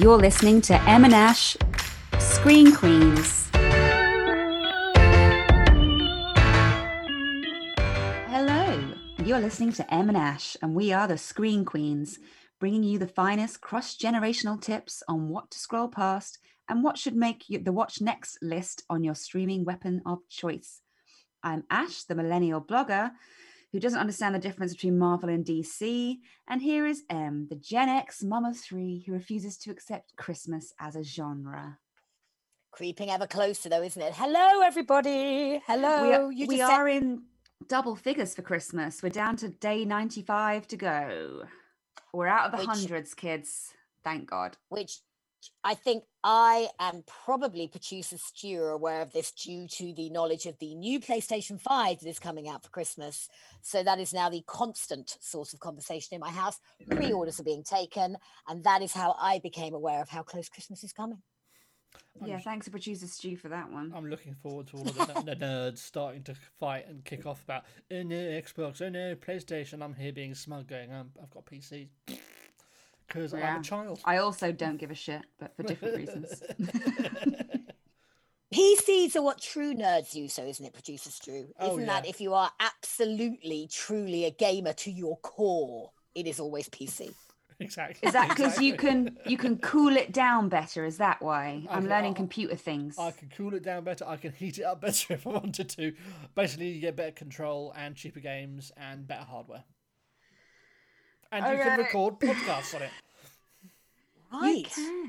You're listening to Em and Ash Screen Queens. Hello, you're listening to Em and Ash, and we are the Screen Queens, bringing you the finest cross generational tips on what to scroll past and what should make the watch next list on your streaming weapon of choice. I'm Ash, the millennial blogger who doesn't understand the difference between Marvel and DC. And here is Em, the Gen X mum of three who refuses to accept Christmas as a genre. Creeping ever closer, though, isn't it? Hello, everybody. Hello. We are, You we are said- in double figures for Christmas. We're down to day 95 to go. We're out of the Which- hundreds, kids. Thank God. which I think I and probably producer Stu are aware of this due to the knowledge of the new PlayStation 5 that is coming out for Christmas. So that is now the constant source of conversation in my house. Pre orders are being taken. And that is how I became aware of how close Christmas is coming. I'm yeah, thanks to producer Stu for that one. I'm looking forward to all of the, the nerds starting to fight and kick off about oh no Xbox, oh no PlayStation. I'm here being smug, going um, I've got PC because I'm a child. I also don't give a shit, but for different reasons. PCs are what true nerds use, so isn't it, producer Stu? Oh, Isn't that yeah. if you are absolutely, truly a gamer to your core, it is always PC. exactly. Is that because you can you can cool it down better? Is that why? I I'm can- learning I- computer things. I can cool it down better. I can heat it up better if I wanted to. Basically, you get better control and cheaper games and better hardware. And you can record podcasts on it. Right.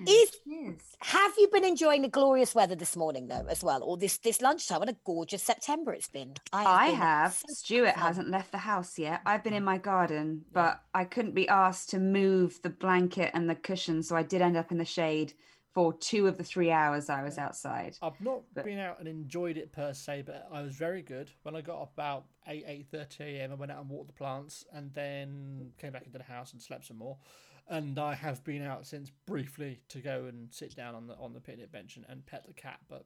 Is Yes. have you been enjoying the glorious weather this morning though, as well, or this this lunchtime? What a gorgeous September it's been. I been have. so Stuart fun. hasn't left the house yet. I've been in my garden, but I couldn't be asked to move the blanket and the cushion, so I did end up in the shade for two of the three hours I was outside. I've not But- been out and enjoyed it per se, but I was very good. When I got up about eight eight thirty a.m., I went out and watered the plants, and then came back into the house and slept some more. And I have been out since briefly to go and sit down on the on the picnic bench and, and pet the cat, but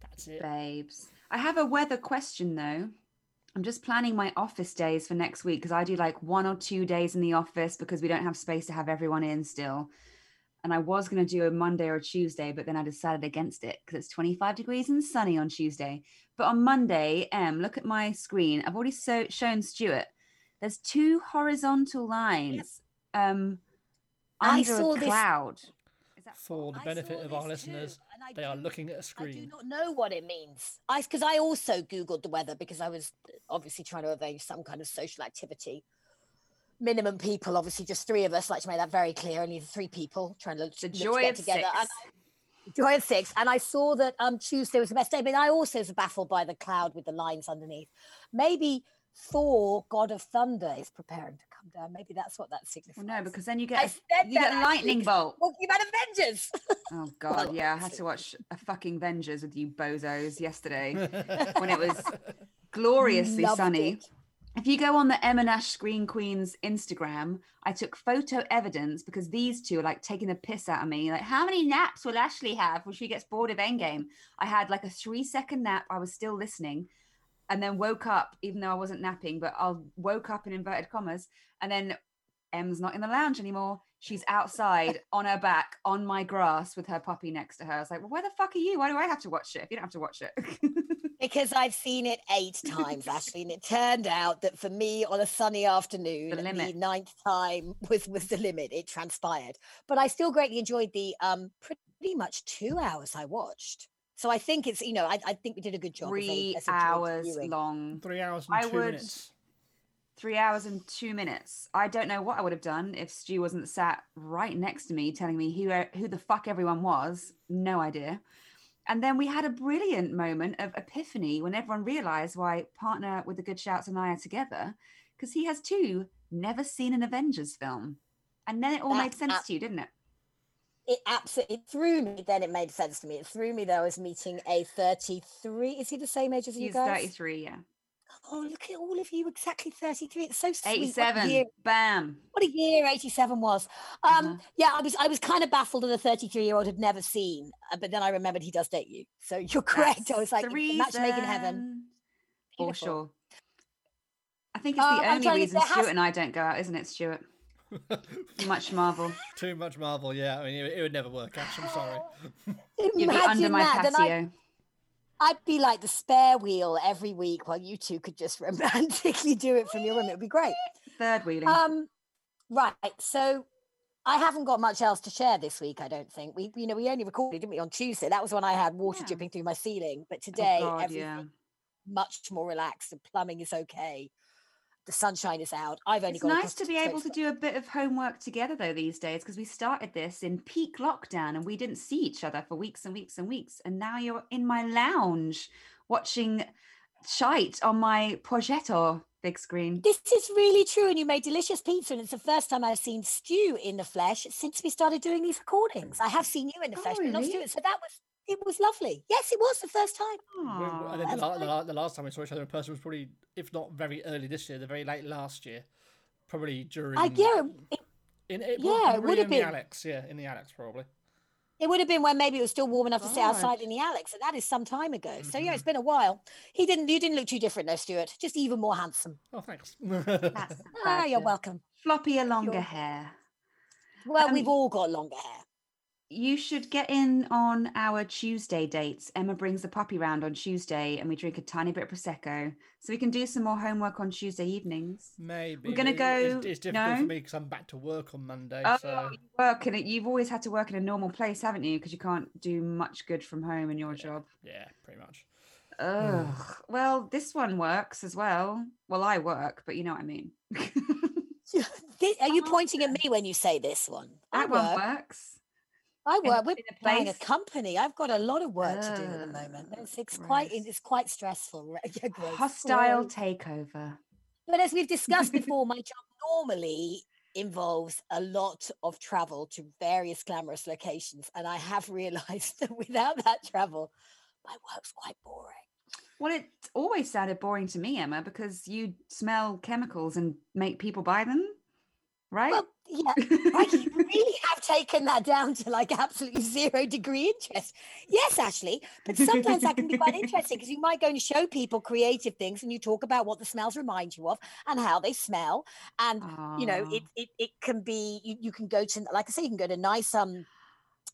that's it. Babes. I have a weather question though. I'm just planning my office days for next week because I do like one or two days in the office because we don't have space to have everyone in still. And I was going to do a Monday or a Tuesday, but then I decided against it because it's 25 degrees and sunny on Tuesday. But on Monday, Em, look at my screen. I've already so- shown Stuart. There's two horizontal lines um, I under saw a this- cloud. Is that For the I benefit saw of our this too, listeners, and I they are looking at a I do screen. not know what it means. I because I also googled the weather because I was obviously trying to arrange some kind of social activity. Minimum people, obviously, just three of us. Like to make that very clear. Only the three people trying to, to joy get of together. six. And Joy of six. And I saw that um Tuesday was the best day, but I also was baffled by the cloud with the lines underneath. Maybe Thor, God of Thunder, is preparing to come down. Maybe that's what that signifies. Well, no, because then you get a, you get a lightning bolt. Talking about Avengers. Oh God, Well, yeah, I had to watch a fucking Vengers with you bozos yesterday when it was gloriously Loved sunny. it. If you go on the Em and Ash Screen Queens Instagram, I took photo evidence because these two are like taking the piss out of me. Like, how many naps will Ashley have when she gets bored of Endgame? I had like a three second nap. I was still listening, and then woke up, even though I wasn't napping, but I woke up in inverted commas, and then Em's not in the lounge anymore. She's outside on her back on my grass with her puppy next to her. I was like, well, where the fuck are you? Why do I have to watch it if you don't have to watch it? Because I've seen it eight times, Ashley, and it turned out that for me on a sunny afternoon, the, limit. ninth time was was the limit. It transpired, but I still greatly enjoyed the um pretty much two hours I watched. So I think it's you know I, I think we did a good job. as a- Three as a hours long. Three hours and I two would- minutes. Three hours and two minutes. I don't know what I would have done if Stu wasn't sat right next to me telling me who who the fuck everyone was. No idea. And then we had a brilliant moment of epiphany when everyone realized why partner with the good shouts and I are together, because he has two never seen an Avengers film. And then it all made sense to you, didn't it? It absolutely threw me. Then it made sense to me. It threw me that I was meeting a thirty-three. Is he the same age as you He's guys? 33, yeah. Oh, look at all of you, exactly thirty-three. It's so sweet. What 87. year- Bam. what a year 87 was um Uh-huh. yeah i was i was kind of baffled that a 33 year old had never seen uh, but then i remembered he does date you so you're correct i was like the match made in heaven reason. For sure. I think it's Um, the I'm only reason there has- Stuart and I don't go out, isn't it, Stuart? Too much Marvel. Too much Marvel. Yeah, I mean, it, it would never work. Ash, I'm sorry. You'd be under my that. Patio. I'd be like the spare wheel every week while you two could just romantically do it from your room. It would be great. Third wheeling. Um, right. So I haven't got much else to share this week. I don't think we, you know, we only recorded, didn't we, on Tuesday? That was when I had water Yeah. dripping through my ceiling. But Oh, today, God, everything yeah. much more relaxed. The plumbing is okay. The sunshine is out. I've only It's got nice to be able to do a bit of homework together though these days because we started this in peak lockdown and we didn't see each other for weeks and weeks and weeks. And now you're in my lounge watching shite on my projector big screen. This is really true, and you made delicious pizza, and it's the first time I've seen Stu in the flesh since we started doing these recordings. I have seen you in the Oh, flesh, but not really? Stu. So that was it was lovely. Yes, it was the first time. We- we- and then the, la- the, la- the last time we saw each other in person was probably, if not very early this year, the very late last year. Probably during. I yeah, it, it, In, it, yeah, it would have in the been. Alex. Yeah, in the Alex, probably. it would have been when maybe it was still warm enough to sit outside in the Alex, and that is some time ago. So Mm-hmm. yeah, it's been a while. He didn't. You didn't look too different, though, Stuart. Just even more handsome. Oh, thanks. Ah, you're welcome. Floppier, longer You're- hair. Well, Um, we've all got longer hair. You should get in on our Tuesday dates. Emma brings the puppy round on Tuesday and we drink a tiny bit of Prosecco. So we can do some more homework on Tuesday evenings. Maybe. We're gonna go- It's, it's difficult no? for me because I'm back to work on Monday. Oh, so you work and it, you've always had to work in a normal place, haven't you? Because you can't do much good from home in your job. yeah, pretty much. Ugh. well, this one works as well. Well, I work, but you know what I mean. Are you pointing at me when you say this one? I that one work. works. I work. We're a buying a company. I've got a lot of work to do at the ah, moment. It's, it's quite it's quite stressful. right? Yeah, gross, Hostile takeover. But as we've discussed before, my job normally involves a lot of travel to various glamorous locations, and I have realised that without that travel, my work's quite boring. Well, it always sounded boring to me, Emma, because you smell chemicals and make people buy them, right? Well, yeah, right, you really have taken that down to like absolutely zero degree interest. Yes, Ashley, but sometimes that can be quite interesting because you might go and show people creative things and you talk about what the smells remind you of and how they smell. And, you know, it, it, it can be, you, you can go to, like I say, you can go to nice, um,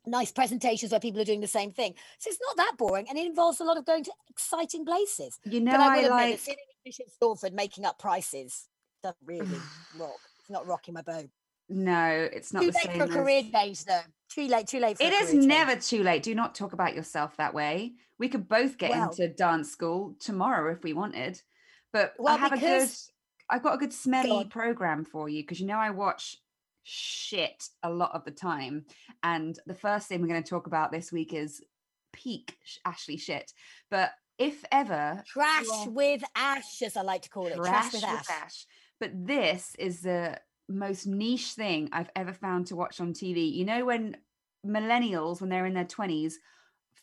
nice presentations where people are doing the same thing. So it's not that boring and it involves a lot of going to exciting places. you know, but I I, will admit like. sitting in Bishop Stortford making up prices doesn't really rock. It's not rocking my boat. No, it's not Too the late same. for as- career days though. Too late. Too late for. It change. never too late. Do not talk about yourself that way. We could both get Well- into dance school tomorrow if we wanted. But I Well, have a good I've got a good smelly program for you because you know I watch shit a lot of the time. And the first thing we're going to talk about this week is peak Ashley shit. But if ever Trash with ash, as I like to call it. Trash, with ash. ash. But this is the most niche thing I've ever found to watch on TV. You know, when millennials, when they're in their 20s,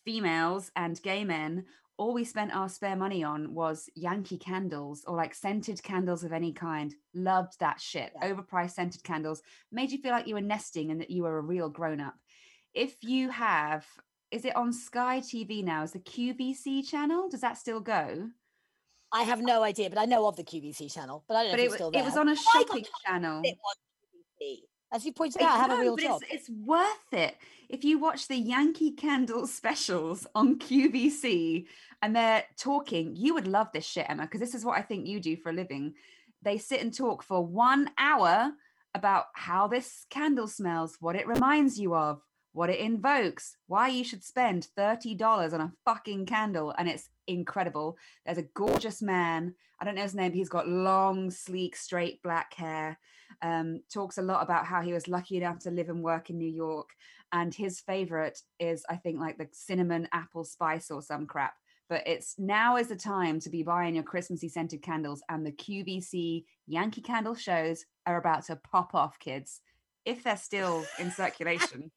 females and gay men, all we spent our spare money on was Yankee candles or like scented candles of any kind. Loved that shit. Yeah. Overpriced scented candles made you feel like you were nesting and that you were a real grown up. If you have, is it on Sky TV now? Is the QVC channel? Does that still go? I have no idea, but I know of the QVC channel. But I don't know but if it, it's still it was on a shopping channel. it on QVC. As you pointed out, I have a real but job. It's, it's worth it if you watch the Yankee Candle specials on QVC and they're talking. You would love this shit, Emma, because this is what I think you do for a living. They sit and talk for one hour about how this candle smells, what it reminds you of, what it invokes, why you should spend $30 on a fucking candle. And it's incredible. There's a gorgeous man. I don't know his name, but he's got long, sleek, straight black hair. Um, talks a lot about how he was lucky enough to live and work in New York. And his favorite is, I think, like the cinnamon apple spice or some crap. But it's now is the time to be buying your Christmassy scented candles, and the QVC Yankee Candle shows are about to pop off, kids, if they're still in circulation.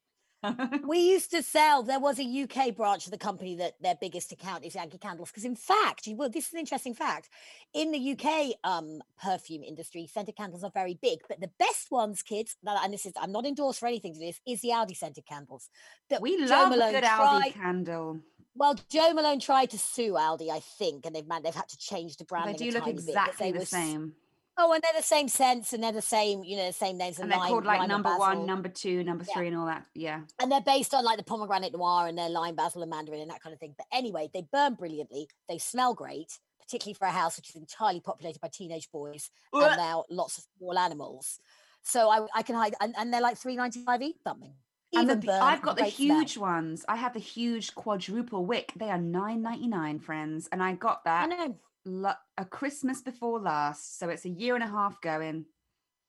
We used to sell there was a uk branch of the company that their biggest account is yankee candles because in fact you will this is an interesting fact in the uk um perfume industry scented candles are very big but the best ones kids that- and this is i'm not endorsed for anything to this is the aldi scented candles that we Joe love a Malone good Aldi tried- candle. well joe malone tried to sue aldi i think and they've man they've had to change the brand They do a look bit, exactly the were same. Oh, and they're the same sense, and they're the same, you know, the same names. And they're lime- called like number one, number two, number Yeah. three, and all that. Yeah. and they're based on like the pomegranate noir and their lime basil and mandarin and that kind of thing. But anyway, they burn brilliantly. They smell great, particularly for a house which is entirely populated by teenage boys Ugh. and now lots of small animals. So I, I can hide, and, and they're like three ninety five each something. And the, I've got the great smell. huge ones. I have the huge quadruple wick. They are nine ninety nine, friends, and I got I that know. Lo- a Christmas before last, so it's a year and a half going.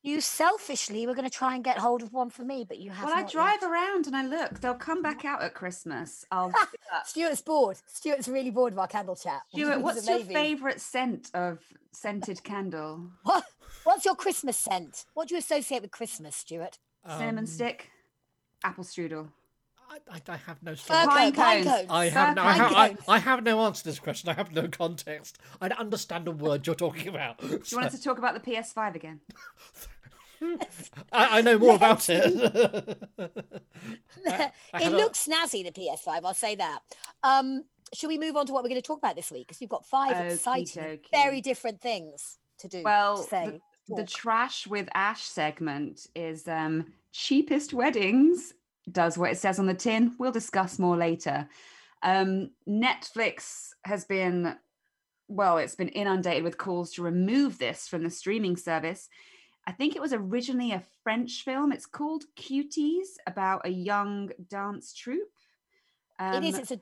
You selfishly were going to try and get hold of one for me, but you have. Well, I drive yet. around and I look. They'll come back out at Christmas. I'll. Stuart's bored. Stuart's really bored of our candle chat. Stuart, what's your favourite scent of scented candle? What, what's your Christmas scent? What do you associate with Christmas, Stuart? Cinnamon Um, stick, apple strudel. I, I, I have no Fir story. Pine pine cones. cones. I have no, I, Pine have, I. I have no answer to this question. I have no context. I don't understand a word you're talking about. Do you want us to talk about the PS5 again? I, I know more about it. I it have a- looks snazzy, the PS5. I'll say that. Um, should we move on to what we're going to talk about this week? Because we've got five Okey exciting, dokey. very different things to do. Well, to the- say. The talk. trash with Ash segment is um, cheapest weddings. Does what it says on the tin. We'll discuss more later. Um, Netflix has been, well, it's been inundated with calls to remove this from the streaming service. I think it was originally a French film. It's called Cuties about a young dance troupe. it is. Um, It's a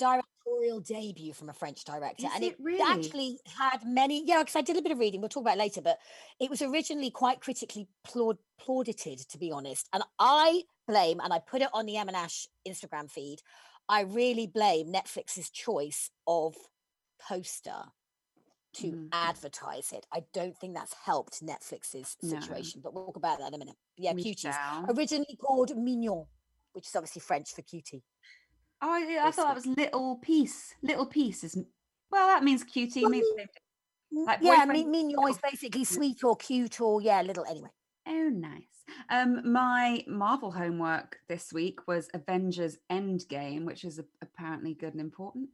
directorial debut from a French director, Is and it it really? actually had many. Yeah, because I did a bit of reading. We'll talk about it later, but it was originally quite critically plaud, plaudited, to be honest. And I blame, and I put it on the Em and Ash Instagram feed. I really blame Netflix's choice of poster to Mhm. advertise it. I don't think that's helped Netflix's No. situation, but we'll talk about that in a minute. Yeah, we cuties. Originally called Mignon, which is obviously French for cutie. Oh, I, I thought that was little piece. Little piece is well, that means cutie. Well, means Like yeah, boyfriend, mi- mignon is basically sweet or cute or yeah, little anyway. Oh, nice. Um, my Marvel homework this week was Avengers Endgame, which is apparently good and important.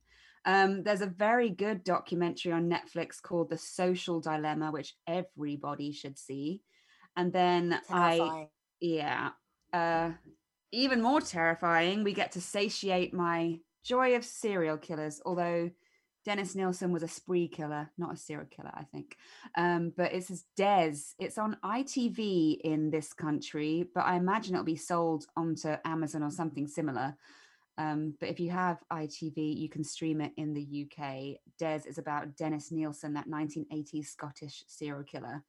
Um, there's a very good documentary on Netflix called The Social Dilemma, which everybody should see. And then I, yeah, uh, even more terrifying, we get to satiate my joy of serial killers, although Dennis Nilsen was a spree killer, not a serial killer, I think. Um, but it's as Des. It's on ITV in this country, but I imagine it'll be sold onto Amazon or something similar. Um, but if you have ITV, you can stream it in the UK. Des is about Dennis Nilsen, that 1980s Scottish serial killer.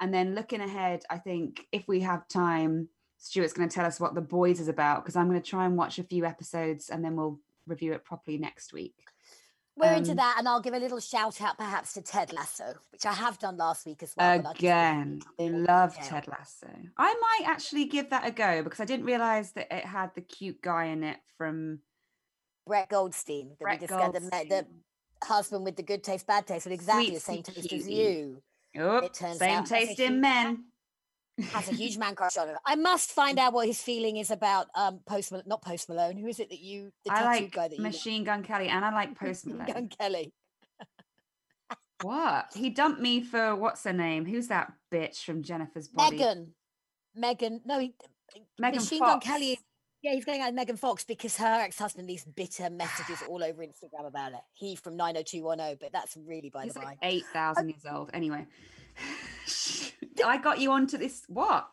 And then looking ahead, I think if we have time, Stuart's going to tell us what The Boys is about because I'm going to try and watch a few episodes and then we'll review it properly next week. We're into um, that, and I'll give a little shout out perhaps to Ted Lasso, which I have done last week as well. but I'll just give a Again, they love detail. Ted Lasso. I might actually give that a go because I didn't realize that it had the cute guy in it from Brett Goldstein, that Brett we the, ma- the Goldstein. husband with the good taste, bad taste, with exactly Sweet, the same taste as you. Oh, It turns same out taste in men. Has a huge man crush on him. I must find out what his feeling is about um Post Malone, not Post Malone. Who is it that you the I like guy that you like? Machine Gun Kelly and I like Post Malone. Gun Kelly. what? He dumped me for what's her name? Who's that bitch from Jennifer's Body? Megan. Megan. No, he, Megan Machine Fox. Gun Kelly. Yeah, he's going out with Megan Fox because her ex-husband leaves bitter messages all over Instagram about it. He from 90210, but that's really by He's the like eight thousand years old. Anyway, I got you onto this. What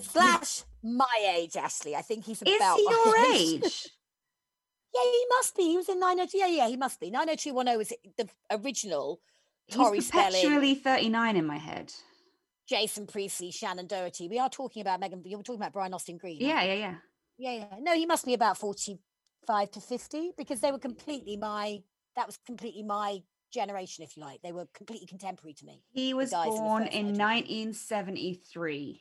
Slash my age, Ashley. I think he's about is he your age? yeah, he must be. He was in 902. Yeah, yeah, he must be. 90210 was the original He's Tori Spelling, perpetually thirty-nine in my head. Jason Priestley, Shannen Doherty. We are talking about Megan. You're talking about Brian Austin Green. Yeah, aren't yeah, yeah. yeah, yeah. No, he must be about 45 to 50 because they were completely my. That was completely my generation, if you like. They were completely contemporary to me. He was in born in 1973.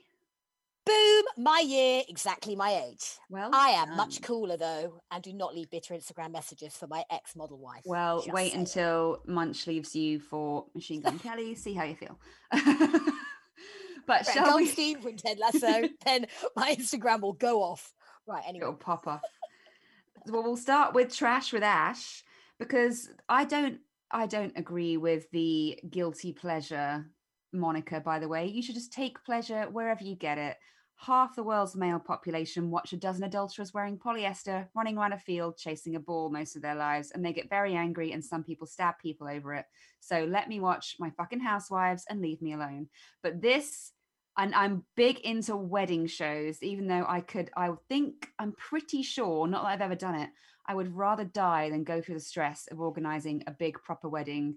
Boom, my year, exactly my age. Well, I am much cooler though, and do not leave bitter Instagram messages for my ex model wife. Well, Just wait until Munch leaves you for Machine Gun Kelly. See how you feel. but Brett shall we? Goldstein from Ted Lasso, then my Instagram will go off. Right, anyway. It'll pop off. well, we'll start with trash with Ash because I don't. I don't agree with the guilty pleasure moniker, by the way. You should just take pleasure wherever you get it. Half the world's male population watch a dozen adulterers wearing polyester, running around a field, chasing a ball most of their lives, and they get very angry, and some people stab people over it. So let me watch my fucking housewives and leave me alone. But this, and I'm big into wedding shows, even though I could, I think, I'm pretty sure, not that I've ever done it, I would rather die than go through the stress of organizing a big proper wedding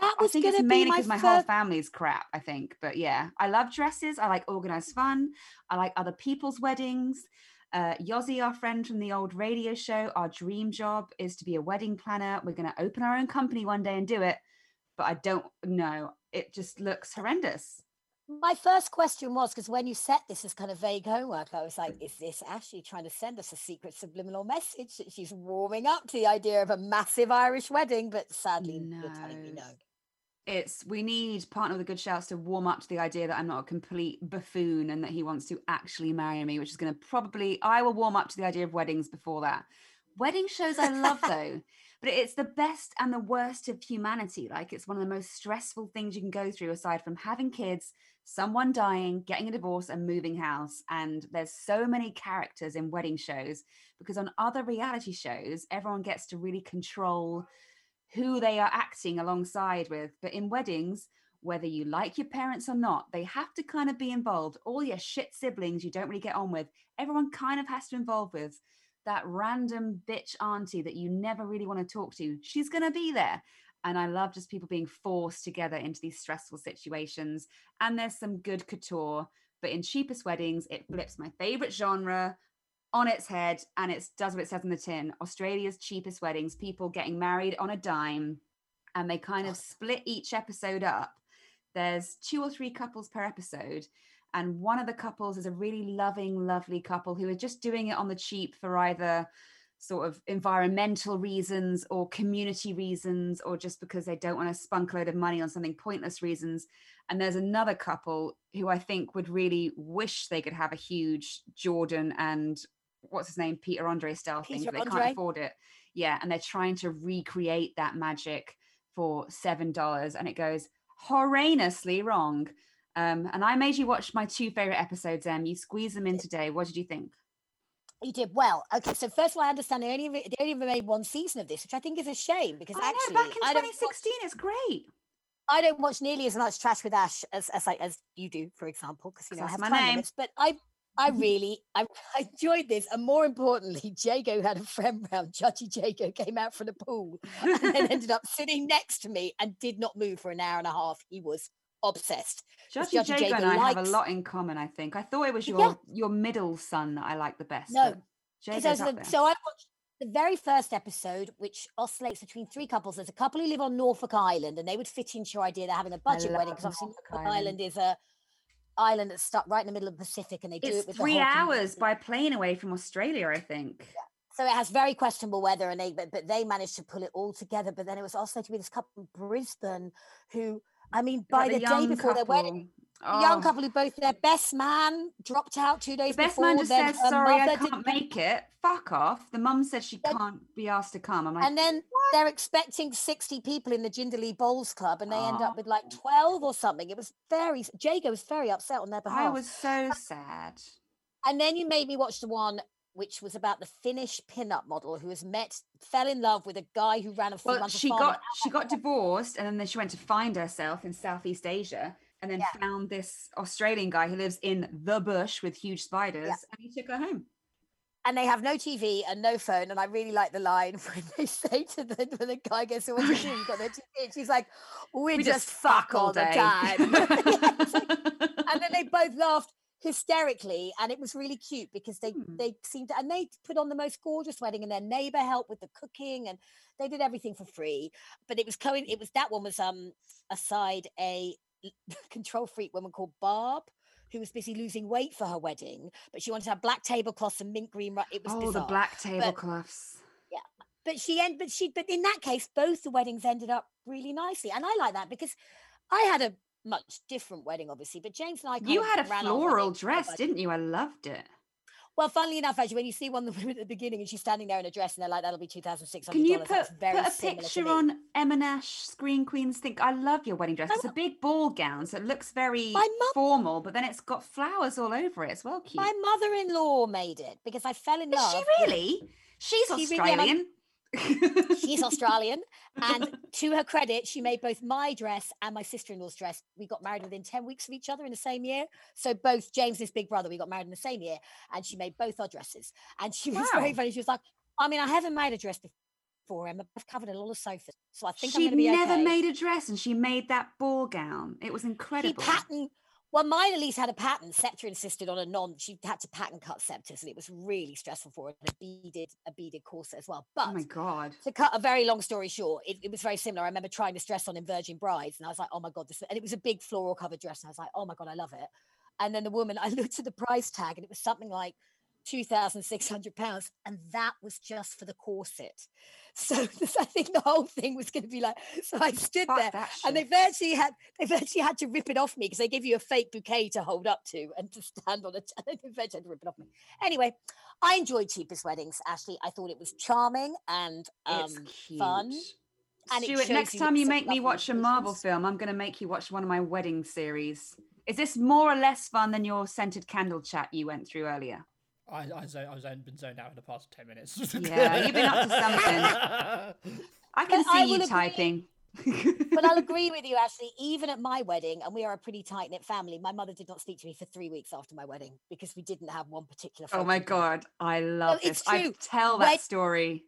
That I was think going it's to be mainly my because my whole first. family is crap. I think, but yeah, I love dresses. I like organized fun. I like other people's weddings. Uh, Yossi, our friend from the old radio show, our dream job is to be a wedding planner. We're going to open our own company one day and do it, but I don't know. It just looks horrendous. My first question was because when you set this as kind of vague homework, I was like, mm. is this Ashley trying to send us a secret subliminal message that she's warming up to the idea of a massive Irish wedding? But sadly, you're telling me No. no. It's we need partner with the good shouts to warm up to the idea that I'm not a complete buffoon and that he wants to actually marry me, which is going to probably I will warm up to the idea of weddings before that. Wedding shows I love though, but it's the best and the worst of humanity. Like it's one of the most stressful things you can go through aside from having kids, someone dying, getting a divorce, and moving house. And there's so many characters in wedding shows because on other reality shows, everyone gets to really control who they are acting alongside with. But in weddings, whether you like your parents or not, they have to kind of be involved. All your shit siblings you don't really get on with, everyone kind of has to involve with. That random bitch auntie that you never really want to talk to, she's going to be there. And I love just people being forced together into these stressful situations. And there's some good couture, but in cheapest weddings, it flips my favorite genre on its head and it does what it says on the tin. Australia's cheapest weddings, people getting married on a dime, and they kind of split each episode up. There's two or three couples per episode, and one of the couples is a really loving, lovely couple who are just doing it on the cheap for either sort of environmental reasons or community reasons or just because they don't want to spunk a load of money on something pointless reasons. And there's another couple who i think would really wish they could have a huge jordan and what's his name? Peter andre style thing but they Andre? can't afford it. Yeah and they're trying to recreate that magic for seven dollars and it goes horrendously wrong. Um, and i made you watch my two favorite episodes em. You squeeze them in today. What did you think You did well. Okay, so first of all, I understand they only they only made one season of this, which I think is a shame because I actually know, back in I watch, 2016 it's great I don't watch nearly as much trash with Ash as as, I, as you do, for example, because you know I have my time name. limits. But I I really I, I enjoyed this, and more importantly, Jago had a friend round. Judgy Jago came out from the pool and then ended up sitting next to me and did not move for an hour and a half. He was obsessed. Judgy Judgy Jago and I have a lot in common, I think. I thought it was your Yeah. your middle son that I liked the best. No, Because Jago's those up are the- so I watched the very first episode, which oscillates between three couples. There's a couple who live on Norfolk Island, and they would fit into your idea they're having a budget wedding because obviously Norfolk Island. Island is a island that's stuck right in the middle of the Pacific, and they do it's it with three hours community. by plane away from Australia, I think. So it has very questionable weather, and they but, but they managed to pull it all together. But then it was also to be this couple in Brisbane who, I mean, by that the, day before their wedding, couple? a young Oh, couple who both their best man dropped out two days The best before. man just then says, uh, "Sorry, I can't didn't- make it." Fuck off. The mum said she Then- can't be asked to come. I'm like, and then they're expecting 60 people in the Jindalee Bowls Club, and they end up ah. with like 12 or something. It was very, Jago was very upset on their behalf. I was so sad. And then you made me watch the one which was about the Finnish pin-up model who has met, fell in love with a guy who ran a Well, she got she got divorced, and then she went to find herself in Southeast Asia, and then Yeah. found this Australian guy who lives in the bush with huge spiders, and he took her home. and they have no TV and no phone. And I really like the line when they say to the when the guy goes, "So what do you oh, do? You got no TV?" And she's like, "We, just, fuck all the time." Yeah, and then they both laughed hysterically, and it was really cute because they Hmm. they seemed to, and they put on the most gorgeous wedding, and their neighbor helped with the cooking, and they did everything for free. But it was going, it was that one was um aside a control freak woman called Barb. Who was busy losing weight for her wedding, but she wanted to have black tablecloths and mint green. It was oh, bizarre the black tablecloths. Yeah. But she end but she but in that case both the weddings ended up really nicely and i like that because i had a much different wedding obviously but james and I, you had a floral dress, didn't you? I loved it. Well, funnily enough, actually, when you see one of the women at the beginning and she's standing there in a dress and they're like, that'll be two thousand six hundred. Can you put, very put a picture on Em and Ash Screen Queens? Think I love your wedding dress. It's a big ball gown, so it looks very formal, but then it's got flowers all over it. It's well cute. My mother-in-law made it because I fell in love. Is she really? She's She really- Australian. She's Australian, and to her credit, she made both my dress and my sister-in-law's dress. We got married within ten weeks of each other in the same year. So both James's big brother, we got married in the same year, and she made both our dresses. And she was very funny. She was like, "I mean, I haven't made a dress before, Emma. I've covered a lot of sofas, so I think I'm She'd going to be never okay." made a dress, and she made that ball gown. It was She incredible. Well, mine at least had a pattern. Scepter insisted on a non. She had to pattern cut scepters, and it was really stressful for her. And a beaded, a beaded corset as well. Oh but oh my god! to cut a very long story short, it, it was very similar. I remember trying this dress on in Virgin Brides, and I was like, "Oh my god!" This and it was a big floral covered dress, and I was like, "Oh my god, I love it." And then the woman, I looked at the price tag, and it was something like two thousand six hundred pounds, and that was just for the corset. So I think the whole thing was going to be like. So I stood Fuck there, and they virtually had they virtually had to rip it off me because they give you a fake bouquet to hold up to and to stand on it. And they virtually had to rip it off me. Anyway, I enjoyed cheapest weddings. Ashley, I thought it was charming and um, fun. and Stuart, next you time you make me watch a Marvel film, I'm going to make you watch one of my wedding series. Is this more or less fun than your scented candle chat you went through earlier? I I, zone, I was zone, been zoned out in the past ten minutes. Yeah, you've been up to something. I can But see will you agree- typing. but I'll agree with you, Ashley. Even at my wedding, and we are a pretty tight knit family, my mother did not speak to me for three weeks after my wedding because we didn't have one particular. oh my god, I love it's this. I true. tell that Wed- story.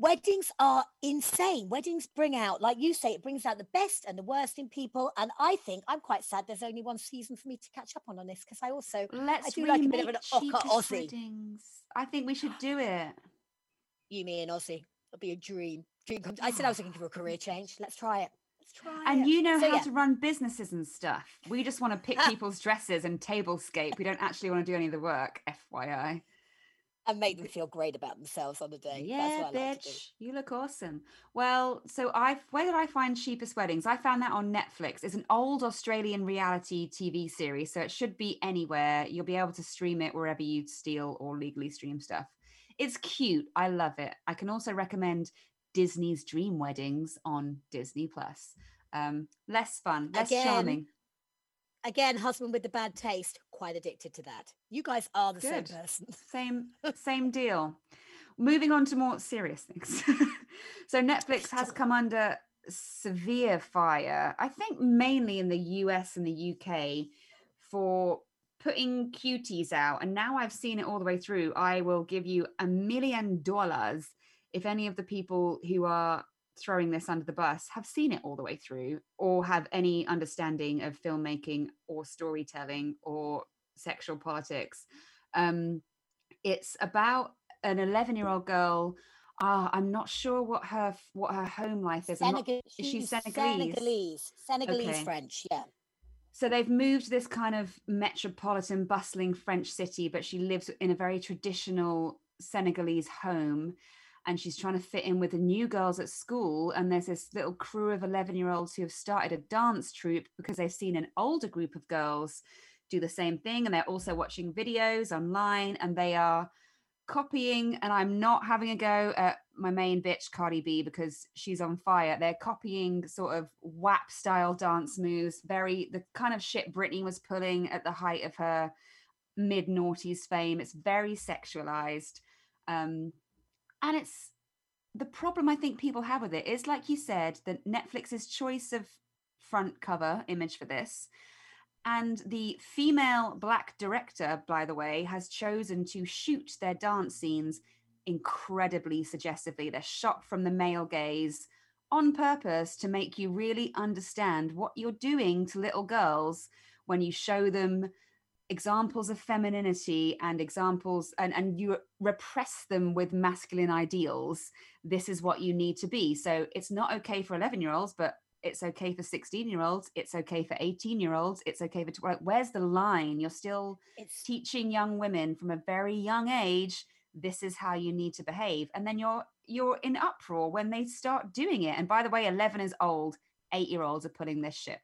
Weddings are insane. Weddings bring out, like you say, it brings out the best and the worst in people. And I think I'm quite sad there's only one season for me to catch up on on this because I also Let's do like a bit of an Ocker Aussie. weddings. I think we should do it. you, me, and Aussie. It'll be a dream. Dream come. I said I was looking for a career change. Let's try it. Let's try And it. you know So, how yeah. to run businesses and stuff. We just want to pick people's dresses and tablescape. We don't actually want to do any of the work, FYI. And make them feel great about themselves on the day. That's Yeah, what I like bitch, you look awesome. Well, so I where did I find cheapest weddings? I found that on Netflix. It's an old Australian reality TV series, so it should be anywhere. You'll be able to stream it wherever you steal or legally stream stuff. It's cute. I love it. I can also recommend Disney's Dream Weddings on Disney Plus. Um, less fun, less Again, charming. Again, husband with the bad taste, quite addicted to that. You guys are the Good. same person. Same same deal. Moving on to more serious things. so Netflix has come under severe fire, I think mainly in the US and the UK for putting cuties out. And now I've seen it all the way through. I will give you a million dollars if any of the people who are throwing this under the bus have seen it all the way through or have any understanding of filmmaking or storytelling or sexual politics. Um, it's about an 11 year old girl. Ah, I'm not sure what her what her home life is. I'm not- is she she's Senegalese? Senegalese. Senegalese Okay. French, yeah. so they've moved to this kind of metropolitan, bustling French city, but she lives in a very traditional Senegalese home. And she's trying to fit in with the new girls at school. And there's this little crew of 11 year olds who have started a dance troupe because they've seen an older group of girls do the same thing. And they're also watching videos online and they are copying. And I'm not having a go at my main bitch, Cardi B, because she's on fire. They're copying sort of WAP style dance moves, very the kind of shit Britney was pulling at the height of her mid noughties fame. It's very sexualized. Um, and it's the problem I think people have with it is, like you said, that Netflix's choice of front cover image for this. And the female black director, by the way, has chosen to shoot their dance scenes incredibly suggestively. They're shot from the male gaze on purpose to make you really understand what you're doing to little girls when you show them examples of femininity and examples and, and you repress them with masculine ideals this is what you need to be. So it's not okay for 11 year olds but it's okay for 16 year olds it's okay for 18 year olds it's okay for like, where's the line? You're still It's teaching young women from a very young age this is how you need to behave. And then you're you're in uproar when they start doing it. And by the way 11 is old. 8 year olds are putting this shit.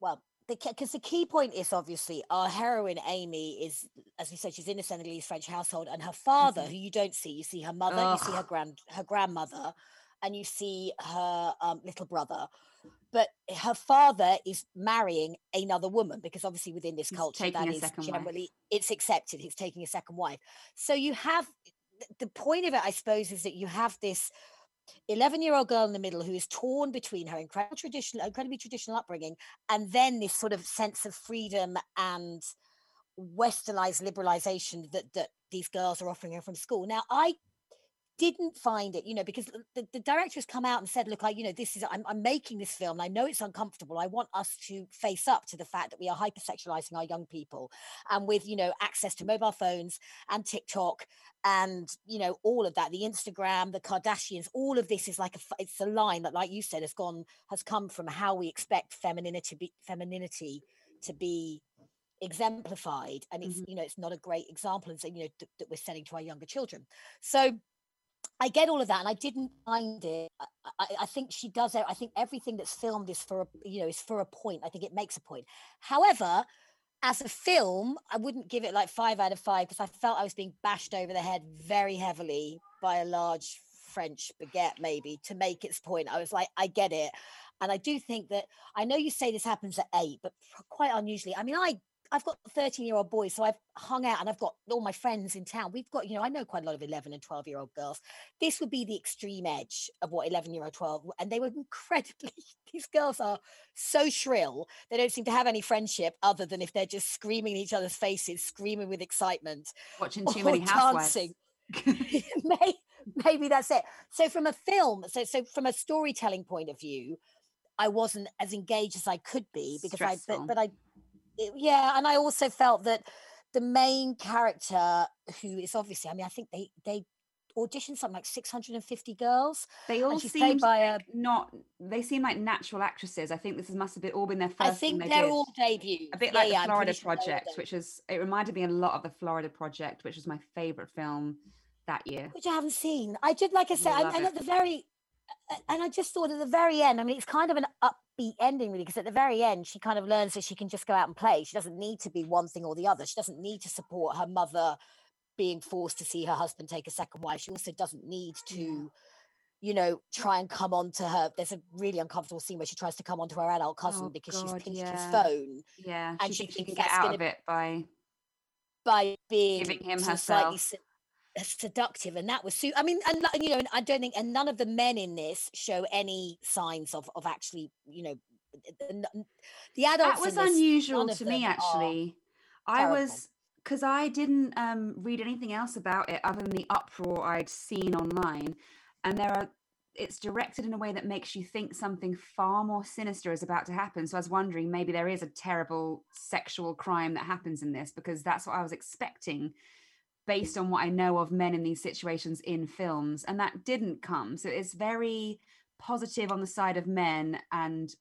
Well, because the, key point is obviously our heroine Amy is, as we said, she's in a Senegalese French household, and her father, mm-hmm. who you don't see, you see her mother, Ugh. you see her grand her grandmother, and you see her um, little brother. But her father is marrying another woman because obviously within this He's culture that is generally wife. it's accepted. He's taking a second wife. So you have the point of it, I suppose, is that you have this 11 year old girl in the middle who is torn between her incredible traditional incredibly traditional upbringing and then this sort of sense of freedom and westernized liberalization that that these girls are offering her from school. Now i didn't find it, you know, because the, the director has come out and said, look, I, you know, this is, I'm, I'm making this film. I know it's uncomfortable. I want us to face up to the fact that we are hypersexualizing our young people. And with, you know, access to mobile phones and TikTok and, you know, all of that, the Instagram, the Kardashians, all of this is like a, it's a line that, like you said, has gone, has come from how we expect femininity to be, femininity to be exemplified and it's mm-hmm. you know it's not a great example and so you know th- that we're sending to our younger children so I get all of that, and I didn't mind it. I, I, think she does. I think everything that's filmed is for a, you know is for a point. I think it makes a point. However, as a film, I wouldn't give it like five out of five because I felt I was being bashed over the head very heavily by a large French baguette, maybe to make its point. I was like, I get it. And I do think that I know you say this happens at eight, but quite unusually. I mean, I I've got 13 year old boys, so I've hung out and I've got all my friends in town. We've got, you know, I know quite a lot of 11 and 12 year old girls. This would be the extreme edge of what 11 year old 12, and they were incredibly, these girls are so shrill. They don't seem to have any friendship other than if they're just screaming in each other's faces, screaming with excitement. Watching too many housewives. maybe that's it. So from a film, so so from a storytelling point of view, I wasn't as engaged as I could be because Stressful. I but, but I yeah, and I also felt that the main character, who is obviously, I mean, I think they they auditioned something like 650 girls. They all seem by a not. They seem like natural actresses. I think this must have been all been their first. I think they they're did. all debut. A bit yeah, like yeah, the Florida Project, which is. It reminded me a lot of the Florida Project, which was my favorite film that year. Which I haven't seen. I did, like I said, and, and at the very, and I just thought at the very end. I mean, it's kind of an upbeat ending really because at the very end she kind of learns that she can just go out and play. She doesn't need to be one thing or the other. She doesn't need to support her mother being forced to see her husband take a second wife. She also doesn't need to you know try and come on to her. There's a really uncomfortable scene where she tries to come on to her adult cousin oh, because God, she's pinched yeah. his phone yeah and she, she thinks she can get out of it by by being giving him herself. slightly, seductive and that was su- i mean and you know and i don't think and none of the men in this show any signs of of actually you know the, adults that was unusual to me actually. I was because i didn't um read anything else about it other than the uproar i'd seen online and there are it's directed in a way that makes you think something far more sinister is about to happen. So i was wondering maybe there is a terrible sexual crime that happens in this because that's what i was expecting based on what I know of men in these situations in films. And that didn't come. So it's very positive on the side of men and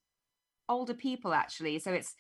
older people, actually. So it's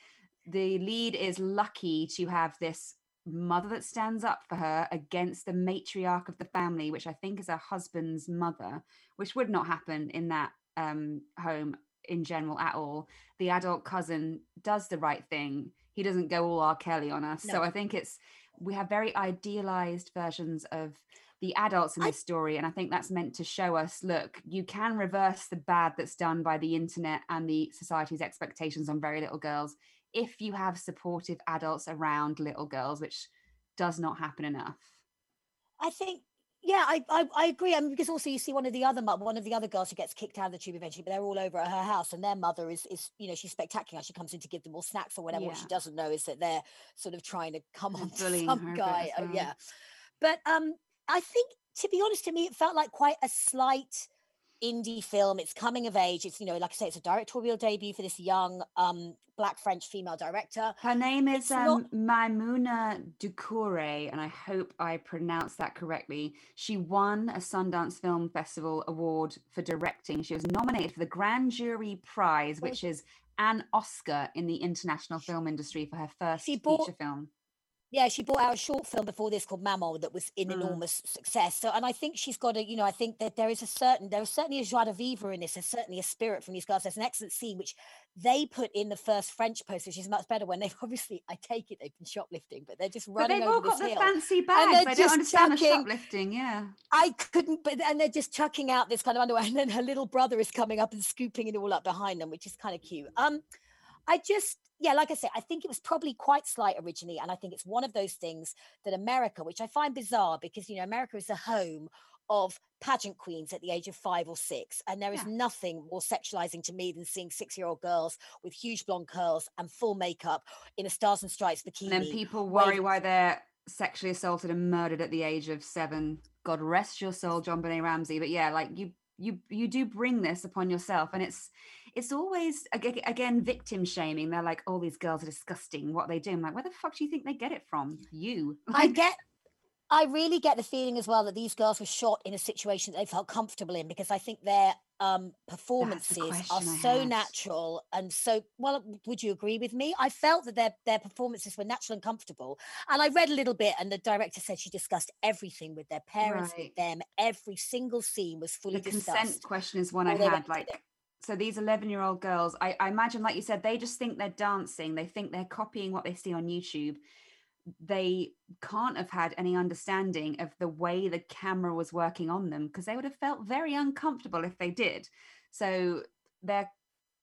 the lead is lucky to have this mother that stands up for her against the matriarch of the family, which I think is her husband's mother, which would not happen in that um, home in general at all. The adult cousin does the right thing. He doesn't go all R. Kelly on us. No. So I think it's we have very idealized versions of the adults in this I, story and i think that's meant to show us look you can reverse the bad that's done by the internet and the society's expectations on very little girls if you have supportive adults around little girls which does not happen enough. I think yeah, I, I, I agree. I mean, because also you see one of the other one of the other girls who gets kicked out of the tube eventually, but they're all over at her house, and their mother is is you know she's spectacular. She comes in to give them all snacks or whatever. Yeah. What she doesn't know is that they're sort of trying to come on to some guy. Oh, well. yeah, but um, I think to be honest, to me, it felt like quite a slight indie film. It's coming of age. It's you know, like I say, it's a directorial debut for this young um black French female director. Her name is um, not... Maimouna Doucouré, and I hope I pronounced that correctly. She won a Sundance Film Festival award for directing. She was nominated for the Grand Jury Prize, which is an Oscar in the international film industry for her first she feature film Yeah, she brought out a short film before this called Maman that was in Mm. enormous success. So, and I think she's got a, you know, I think that there is a certain, there is certainly a joie de vivre in this. There's certainly a spirit from these girls. There's an excellent scene which they put in the first French post, which is much better when they've obviously, I take it, they've been shoplifting, but they're just But running they've all over got this the fancy they're bags. I don't just understand the chucking- shoplifting. Yeah. I couldn't, but and they're just chucking out this kind of underwear, and then her little brother is coming up and scooping it all up behind them, which is kind of cute. Um, I just, yeah, like I said, I think it was probably quite slight originally, and I think it's one of those things that America, which I find bizarre because you know America is the home of pageant queens at the age of five or six, and there is Yeah. nothing more sexualizing to me than seeing six-year-old girls with huge blonde curls and full makeup in a Stars and Stripes bikini. And then people worry waving- why they're sexually assaulted and murdered at the age of seven. God rest your soul, JonBenét Ramsey. But yeah, like you, you, you do bring this upon yourself, and it's, it's always again victim shaming. They're like, "Oh, these girls are disgusting. What they do?" I'm like, "Where the fuck do you think they get it from? You." I get I really get the feeling as well that these girls were shot in a situation that they felt comfortable in because I think their um performances are I so had. natural and so well would you agree with me? I felt that their their performances were natural and comfortable. And I read a little bit and the director said she discussed everything with their parents, Right. with them. Every single scene was fully the discussed. consent question is one I had. Like, so these 11 year old girls, I, I imagine, like you said, they just think they're dancing. They think they're copying what they see on YouTube. They can't have had any understanding of the way the camera was working on them because they would have felt very uncomfortable if they did. So their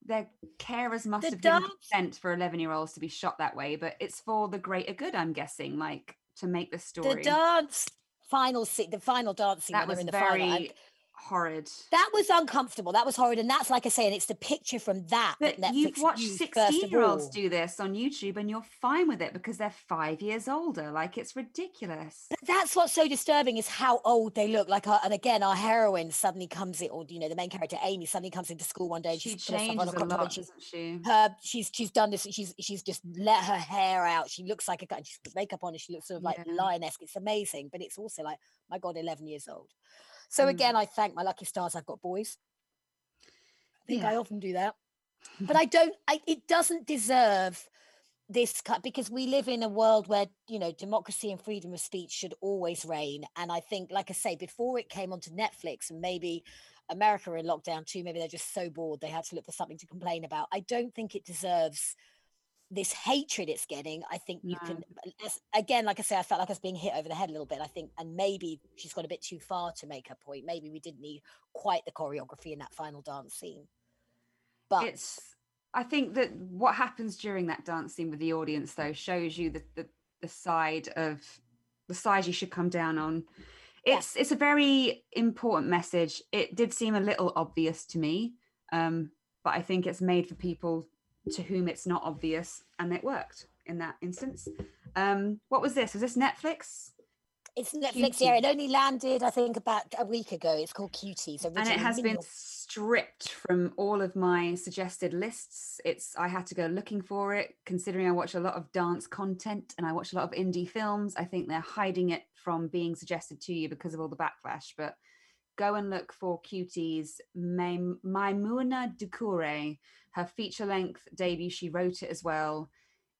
their carers must The have given dance- consent for 11 year olds to be shot that way, but it's for the greater good, I'm guessing, like to make the story. The dance final scene, the final dancing that when was in the very final. Horrid. That was uncomfortable. That was horrid. And that's like I say, and it's the picture from that But that you've watched 16 year olds do this on YouTube and you're fine with it because they're five years older. Like it's ridiculous. But that's what's so disturbing is how old they look. Like, our, and again, our heroine suddenly comes in, or you know, the main character Amy suddenly comes into school one day. And She she's changes a crop top and lot, she's doesn't she? her she's she's done this. She's she's just let her hair out. She looks like a guy. She's put makeup on, and she looks sort of like Yeah. lioness. It's amazing, but it's also like, my God, eleven years old. So Mm. again, I thank my lucky stars. I've got boys. I think I often do that, but I don't. I, it doesn't deserve this cut because we live in a world where you know democracy and freedom of speech should always reign. And I think, like I say, before it came onto Netflix and maybe America in lockdown too, maybe they're just so bored they had to look for something to complain about. I don't think it deserves this hatred it's getting. I think you No. can again, like I say, I felt like I was being hit over the head a little bit. I think, and maybe she's gone a bit too far to make her point. Maybe we didn't need quite the choreography in that final dance scene. But It's I think that what happens during that dance scene with the audience though shows you the the, the side of the side you should come down on. Yeah. It's it's a very important message. It did seem a little obvious to me. Um, but I think it's made for people to whom it's not obvious and it worked in that instance. Um, what was this? Was this Netflix? It's Netflix. Yeah, it only landed, I think, about a week ago. It's called Cuties. and it has been stripped from all of my suggested lists it's i had to go looking for it considering i watch a lot of dance content and i watch a lot of indie films i think they're hiding it from being suggested to you because of all the backlash but go and look for cuties. Maim- Maïmouna Doucouré her feature length debut she wrote it as well.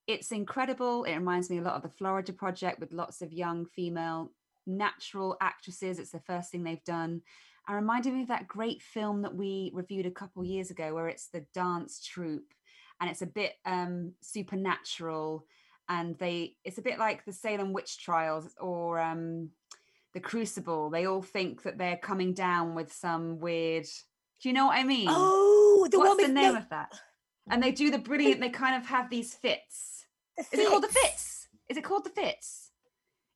It's incredible. It reminds me a lot of the florida project with lots of young female natural actresses. It's the first thing they've done. And reminded me of that great film that we reviewed a couple years ago where it's the dance troupe and it's a bit um supernatural. And they it's a bit like the Salem witch trials or um the crucible they all think that they're coming down with some weird do you know what I mean Oh, the what's the name of that and they do the brilliant they kind of have these fits the is it called the Fits. fits is it called the fits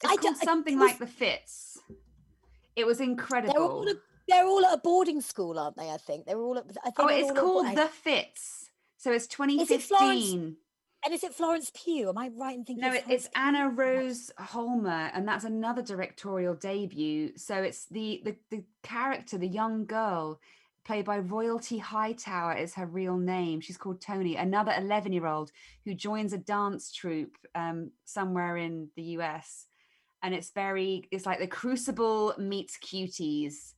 it's I called don't- I- something was- like the fits it was incredible They're all, at, they're all at a boarding school, aren't they? I think they're all at. I think Oh, it's at called The Fits. So it's it Florence? 2015. And is it Florence Pugh? Am I right in thinking? No, it, Florence it's Anna Rose Holmer, and that's another directorial debut. So it's the the the character, the young girl, played by Royalty Hightower, is her real name. She's called Tony, another 11 year old who joins a dance troupe um, somewhere in the US. And it's very, it's like the Crucible meets Cuties.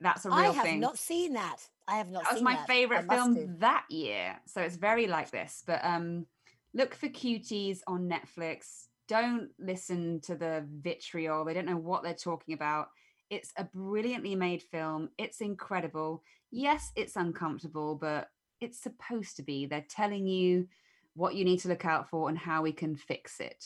That's a real thing. I have thing. not seen that. I have not that was my that. Favorite film do. that year so it's very like this but um look for cuties on netflix don't listen to the vitriol. They don't know what they're talking about. It's a brilliantly made film. It's incredible. Yes, it's uncomfortable, but it's supposed to be. They're telling you what you need to look out for and how we can fix it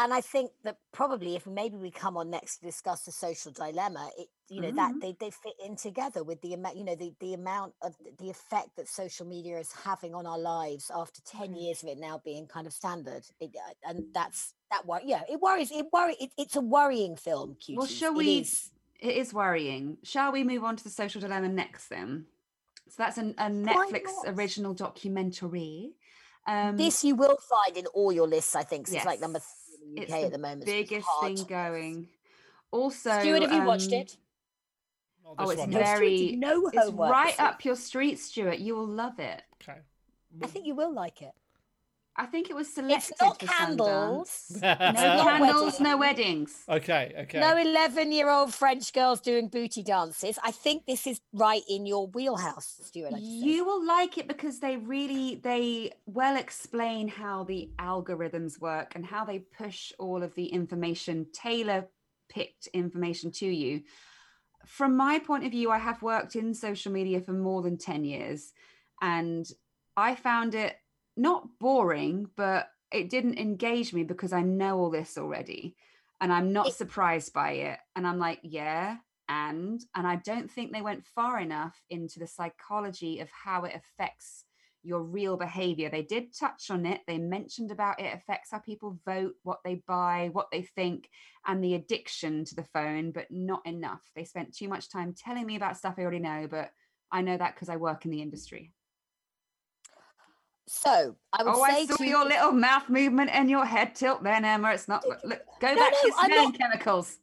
and I think that probably if maybe we come on next to discuss the social dilemma, it you know mm-hmm. that they, they fit in together with the amount you know the, the amount of the effect that social media is having on our lives after 10 years of it now being kind of standard it, uh, and that's that worry yeah it worries it worry it, it's a worrying film cuties. well shall we it is, it is worrying shall we move on to the social dilemma next then so that's an, a netflix original documentary um, this you will find in all your lists i think so yes. it's like number three in the UK it's at the moment. Biggest thing going. Also, Stuart, have you um, watched it? Oh, oh it's very no it's right up your street, Stuart. You will love it. Okay. I think you will like it. I think it was selected it's not for candles. no candles, no weddings. Okay, okay. No 11 year old French girls doing booty dances. I think this is right in your wheelhouse, Stuart. You will like it because they really they well explain how the algorithms work and how they push all of the information, tailor picked information to you. From my point of view, I have worked in social media for more than 10 years and I found it not boring, but it didn't engage me because I know all this already and I'm not surprised by it. And I'm like, yeah, and and I don't think they went far enough into the psychology of how it affects your real behavior. They did touch on it. They mentioned about it affects how people vote, what they buy, what they think, and the addiction to the phone, but not enough. They spent too much time telling me about stuff I already know, but I know that because I work in the industry. So I would oh, say I saw to your little mouth movement and your head tilt then, Emma. It's not look, go no, back no, to smelling chemicals.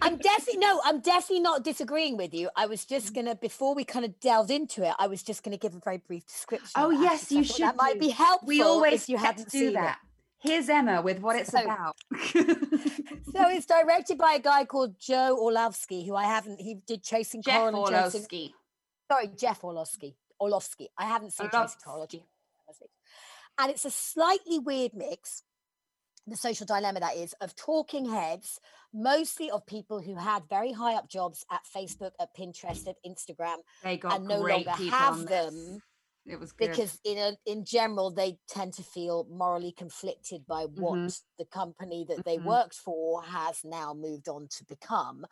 I'm definitely no, I'm definitely not disagreeing with you. I was just mm. gonna before we kind of delved into it, I was just gonna give a very brief description. Oh yes, you should. That might be helpful. We always if you haven't do seen that. It. Here's Emma with what it's so, about. so it's directed by a guy called Joe Orlowski, who I haven't. He did Chasing Jeff Coral Orlowski. Sorry, Jeff Orlowski. Orlowski. I haven't seen Orlowski. Chasing Coral. And it's a slightly weird mix, the social dilemma that is, of talking heads, mostly of people who had very high up jobs at Facebook, at Pinterest, at Instagram, they got and no longer have them. It was good. because in a, in general they tend to feel morally conflicted by what mm-hmm. the company that they mm-hmm. worked for has now moved on to become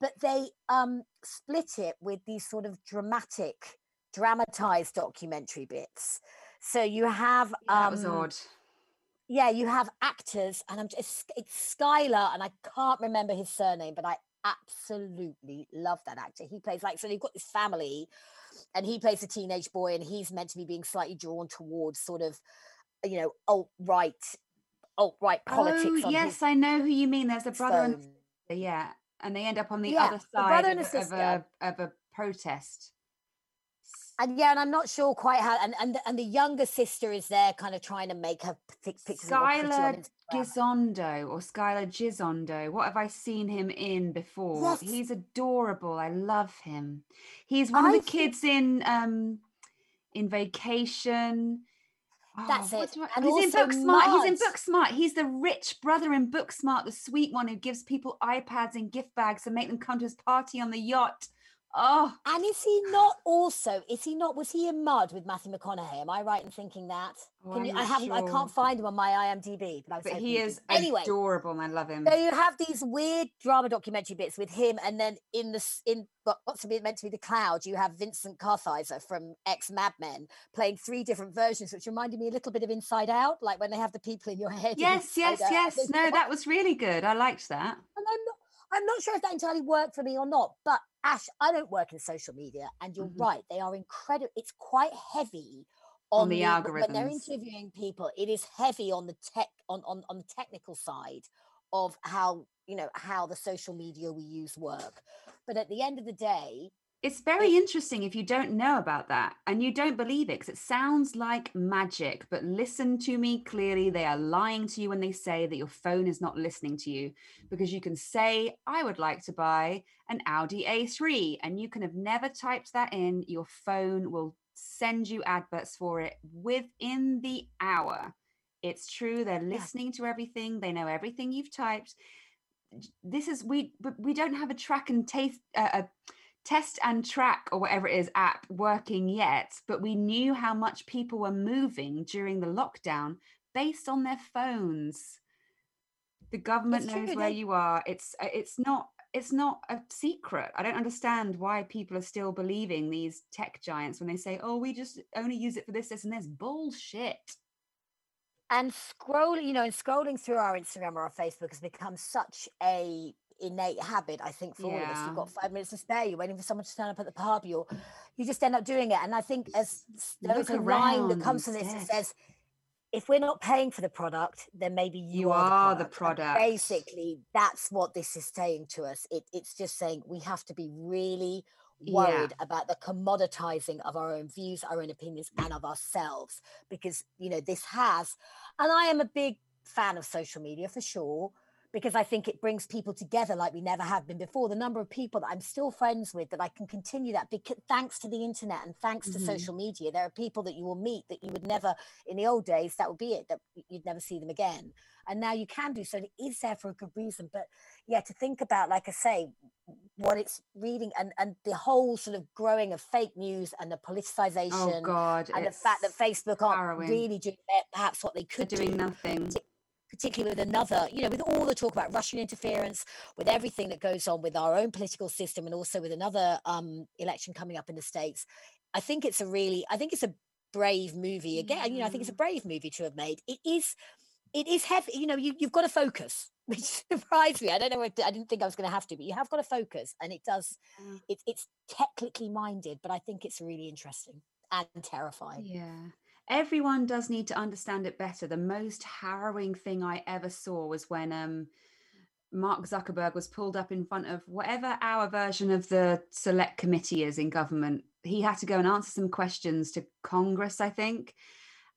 but they um, split it with these sort of dramatic dramatized documentary bits so you have um, that was um, odd. Yeah, you have actors, and I'm just it's Skylar, and I can't remember his surname, but I absolutely love that actor. He plays like so you've got this family, and he plays a teenage boy, and he's meant to be being slightly drawn towards sort of, you know, alt right, alt right politics. Oh yes, I know who you mean. There's a brother phone. and yeah, and they end up on the yeah, other side of, of, a, of a protest and yeah, and I'm not sure quite how. And and and the younger sister is there, kind of trying to make her pic- pictures. Skylar Gisondo or Skylar Gisondo. What have I seen him in before? Yes. He's adorable. I love him. He's one I of the kids in um in Vacation. Oh, That's it. I, and he's in Booksmart. He's in Booksmart. He's the rich brother in Booksmart, the sweet one who gives people iPads and gift bags and make them come to his party on the yacht. Oh, and is he not also? Is he not? Was he in Mud with Matthew McConaughey? Am I right in thinking that? Oh, you, I haven't. Sure. I can't find him on my IMDb, but, but he is anyway, adorable, and I love him. So you have these weird drama documentary bits with him, and then in the in what's meant to be the cloud, you have Vincent Kartheiser from ex Mad Men playing three different versions, which reminded me a little bit of Inside Out, like when they have the people in your head. Yes, yes, out. yes. No, that was really good. I liked that. And I'm not. I'm not sure if that entirely worked for me or not, but Ash, I don't work in social media, and you're mm-hmm. right. They are incredible. It's quite heavy on, on the, the algorithms when they're interviewing people. It is heavy on the tech on, on on the technical side of how you know how the social media we use work. But at the end of the day, it's very interesting if you don't know about that and you don't believe it because it sounds like magic. But listen to me clearly. They are lying to you when they say that your phone is not listening to you because you can say, I would like to buy an Audi A3, and you can have never typed that in. Your phone will send you adverts for it within the hour. It's true. They're listening to everything. They know everything you've typed. This is we, but we don't have a track and taste uh, a test and track or whatever it is app working yet. But we knew how much people were moving during the lockdown based on their phones. The government knows true, where they- you are. It's uh, it's not it's not a secret. I don't understand why people are still believing these tech giants when they say, "Oh, we just only use it for this, this, and this." Bullshit. and scrolling you know and scrolling through our instagram or our facebook has become such a innate habit i think for all of us you've got five minutes to spare you're waiting for someone to turn up at the pub you're you just end up doing it and i think as there is a line that comes from this that instead. says if we're not paying for the product then maybe you, You are, are the And product. basically that's what this is saying to us it, it's just saying we have to be really Yeah. worried about the commoditizing of our own views our own opinions and of ourselves because you know this has and I am a big fan of social media for sure, because I think it brings people together like we never have been before. The number of people that I'm still friends with that I can continue that because thanks to the internet and thanks to Mhm. social media, there are people that you will meet that you would never in the old days, that would be it, that you'd never see them again. And now you can do so. and It is there for a good reason. But yeah, to think about, like I say, what it's reading and, and the whole sort of growing of fake news and the politicization Oh God! and the fact that Facebook aren't harrowing. really doing perhaps what they could they're doing do, nothing. Particularly with another, you know, with all the talk about Russian interference, with everything that goes on with our own political system, and also with another um, election coming up in the states. I think it's a really, I think it's a brave movie. Again, you know, I think it's a brave movie to have made. It is, it is heavy. You know, you you've got to focus, which surprised me. I don't know. If, I didn't think I was going to have to, but you have got to focus, and it does. It's it's technically minded, but I think it's really interesting and terrifying. Yeah. Everyone does need to understand it better. The most harrowing thing I ever saw was when um Mark Zuckerberg was pulled up in front of whatever our version of the select committee is in government. He had to go and answer some questions to Congress, I think.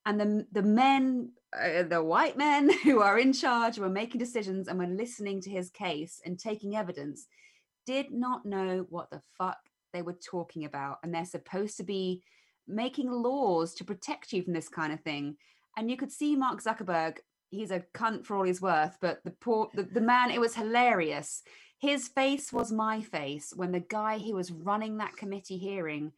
And the the men, uh, the white men who are in charge, were making decisions and were listening to his case and taking evidence, did not know what the fuck they were talking about. And they're supposed to be making laws to protect you from this kind of thing. And you could see Mark Zuckerberg, he's a cunt for all he's worth, but the poor the, the man, it was hilarious. His face was my face when the guy who was running that committee hearing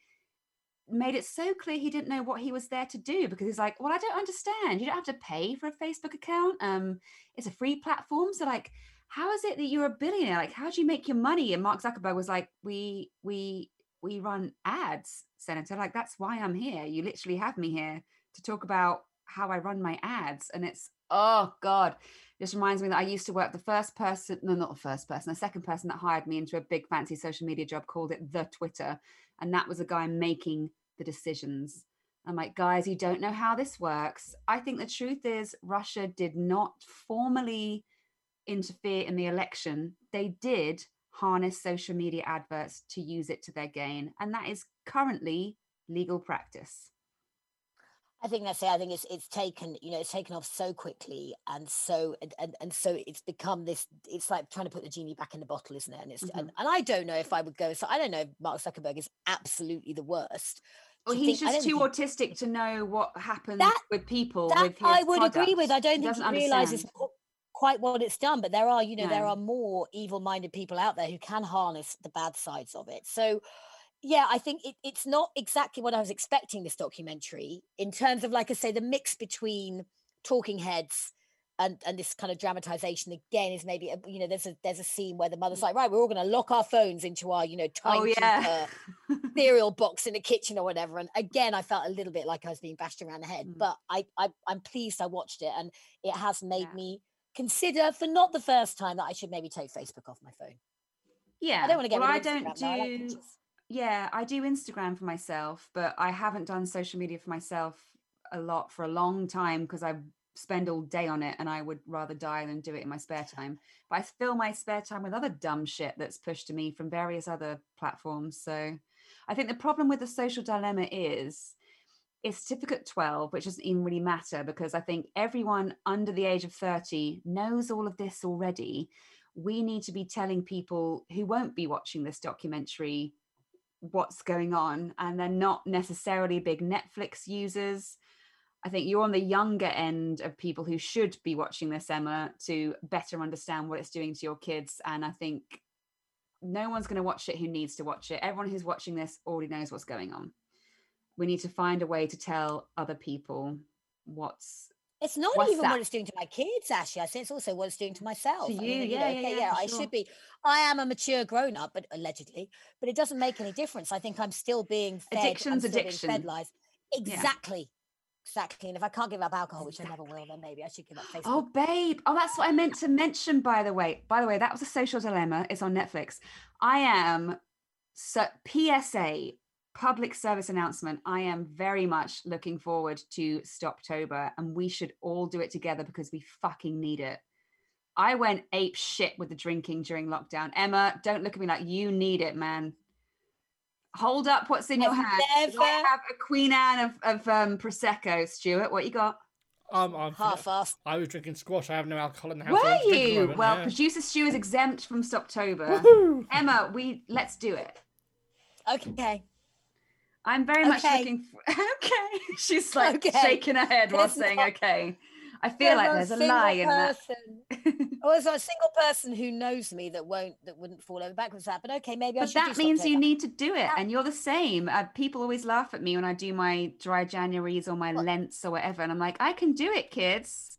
made it so clear he didn't know what he was there to do because he's like, Well, I don't understand. You don't have to pay for a Facebook account. Um, it's a free platform. So like how is it that you're a billionaire? Like, how do you make your money? And Mark Zuckerberg was like, We we we run ads, Senator. Like, that's why I'm here. You literally have me here to talk about how I run my ads. And it's, oh God, just reminds me that I used to work the first person, no, not the first person, the second person that hired me into a big fancy social media job called it the Twitter. And that was a guy making the decisions. I'm like, guys, you don't know how this works. I think the truth is, Russia did not formally interfere in the election. They did harness social media adverts to use it to their gain. And that is currently legal practice. I think that's it. I think it's it's taken, you know, it's taken off so quickly and so and, and, and so it's become this it's like trying to put the genie back in the bottle, isn't it? And it's and, mm-hmm. and I don't know if I would go so I don't know if Mark Zuckerberg is absolutely the worst. Well, he's think- just too think- autistic to know what happens That- with people. that with his I would agree with. I don't think he realizes. Qu- quite what it's done, but there are, you know, there are more evil-minded people out there who can harness the bad sides of it. So, yeah, I think it, it's not exactly what I was expecting this documentary in terms of, like I say, the mix between talking heads and and this kind of dramatization again is maybe a- you know there's a there's a scene where the mother's like right we're all going to lock our phones into our you know Oh timekeeper yeah. cereal box in the kitchen or whatever. And again, I felt a little bit like I was being bashed around the head, Mm. but I, I I'm pleased I watched it and it has made Yeah. me consider for not the first time that I should maybe take Facebook off my phone. yeah. I don't want to get well, I Instagram. don't now, I like do. yeah, I do Instagram for myself, but I haven't done social media for myself a lot for a long time because I spend all day on it and I would rather die than do it in my spare time. But I fill my spare time with other dumb shit that's pushed to me from various other platforms. So I think the problem with the social dilemma is it's certificate 12, which doesn't even really matter because I think everyone under the age of 30 knows all of this already. We need to be telling people who won't be watching this documentary what's going on and they're not necessarily big Netflix users. I think you're on the younger end of people who should be watching this, Emma, to better understand what it's doing to your kids. And I think no one's going to watch it who needs to watch it. Everyone who's watching this already knows what's going on. We need to find a way to tell other people what's It's not What's even that? what it's doing to my kids, actually. I say it's also what it's doing to myself. To I mean, you, know, yeah, yeah, okay, yeah, I sure. should be. I am a mature grown up, but allegedly, but it doesn't make any difference. I think I'm still being fed. Addiction's still being addiction. Fed lies. Exactly. Exactly. And if I can't give up alcohol, which I never will, then maybe I should give up oh, Facebook. Oh, babe. Oh, that's what I meant to mention, by the way. By the way, that was a social dilemma. It's on Netflix. I am so PSA public service announcement. I am very much looking forward to Stoptober, and we should all do it together because we fucking need it. I went ape shit with the drinking during lockdown. Emma, don't look at me like you need it, man. Hold up what's in your I've hand. I never- have a Queen Anne of, of um, Prosecco, Stuart. What you got? Um, I'm Half-assed. I was drinking squash. I have no alcohol in the house. so Were I'm drinking at the you? moment, Well, yeah. producer Stu is exempt from Stoptober. Woohoo! Emma, we let's do it. Okay. I'm very much Okay. looking for okay. She's like Okay. shaking her head while There's saying not- okay. I feel like There's a lie in that. or there's not a single person who knows me that won't that wouldn't fall over backwards that. But okay, maybe I But that means you Stoptober. need to do it, and you're the same. Uh, people always laugh at me when I do my dry Januaries or my What? Lents or whatever, and I'm like, I can do it, kids.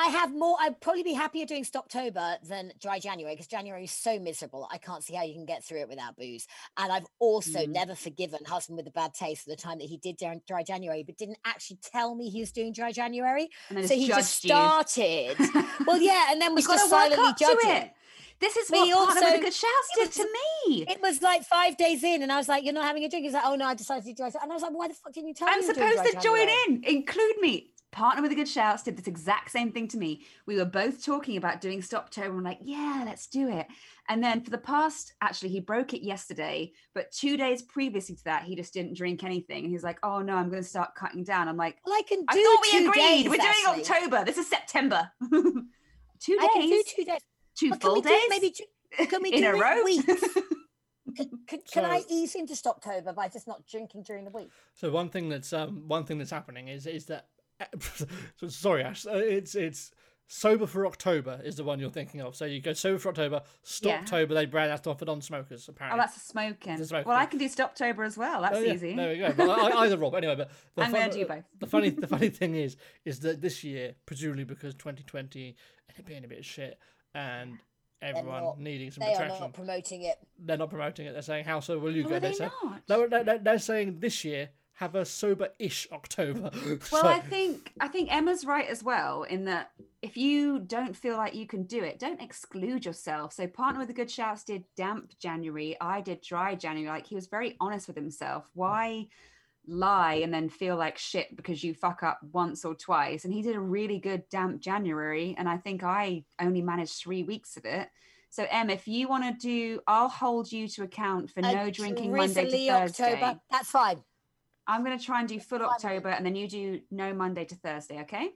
I have more. I'd probably be happier doing Stoptober than dry January because January is so miserable. I can't see how you can get through it without booze. And I've also Mm. never forgiven husband with a bad taste for the time that he did dry- January, but didn't actually tell me he was doing dry January. So he just started. well, yeah, and then We've got just silently judging. it. This is what he Partner with also- the Good Shouts did was- to me. It was like five days in, and I was like, "You're not having a drink." He's like, "Oh no, I decided to do dry." And I was like, "Why the fuck didn't you tell me?" I'm were doing supposed to join in. Include me. Partner with the Good Shouts did this exact same thing to me. We were both talking about doing Stoptober. and I'm like, yeah, let's do it. And then for the past, actually, he broke it yesterday, but two days previously to that, he just didn't drink anything. And he was like, oh no, I'm going to start cutting down. I'm like, Well, I can do. I thought we two agreed. days, We're doing Ashley. October. This is September. two I can do days, two days. two Well, can full days, maybe two- can we in do a row. weeks? Can, can, can I ease into Stoptober by just not drinking during the week? So one thing that's um one thing that's happening is is that so sorry Ash, uh, it's it's sober for October is the one you're thinking of. So you go sober for October, Yeah. Stoptober they brand that off for non-smokers apparently. Oh, that's a smoking. It's a smoking. Well, I can do Stoptober as well. That's Oh, yeah, easy. There we go. But I, I- either Rob. Anyway, but the I'm fun- gonna do both. The funny, the funny thing is, is that this year, presumably because 2020 and being a bit of shit, and everyone not- needing some They are not promoting it. they're not promoting it. They're saying, "How sober will you Oh, go?" are they say, not? No, no, no, they're saying this year have a sober-ish October. Well, So- I think I think Emma's right as well in that if you don't feel like you can do it, don't exclude yourself. So partner with the good shouts did damp January. I did dry January. Like he was very honest with himself. Why lie and then feel like shit because you fuck up once or twice? And he did a really good damp January. And I think I only managed three weeks of it. So Em, if you want to do, I'll hold you to account for A no drinking Monday to drizzly Thursday. October. That's fine. I'm going to try and do full October and then you do no Monday to Thursday, okay?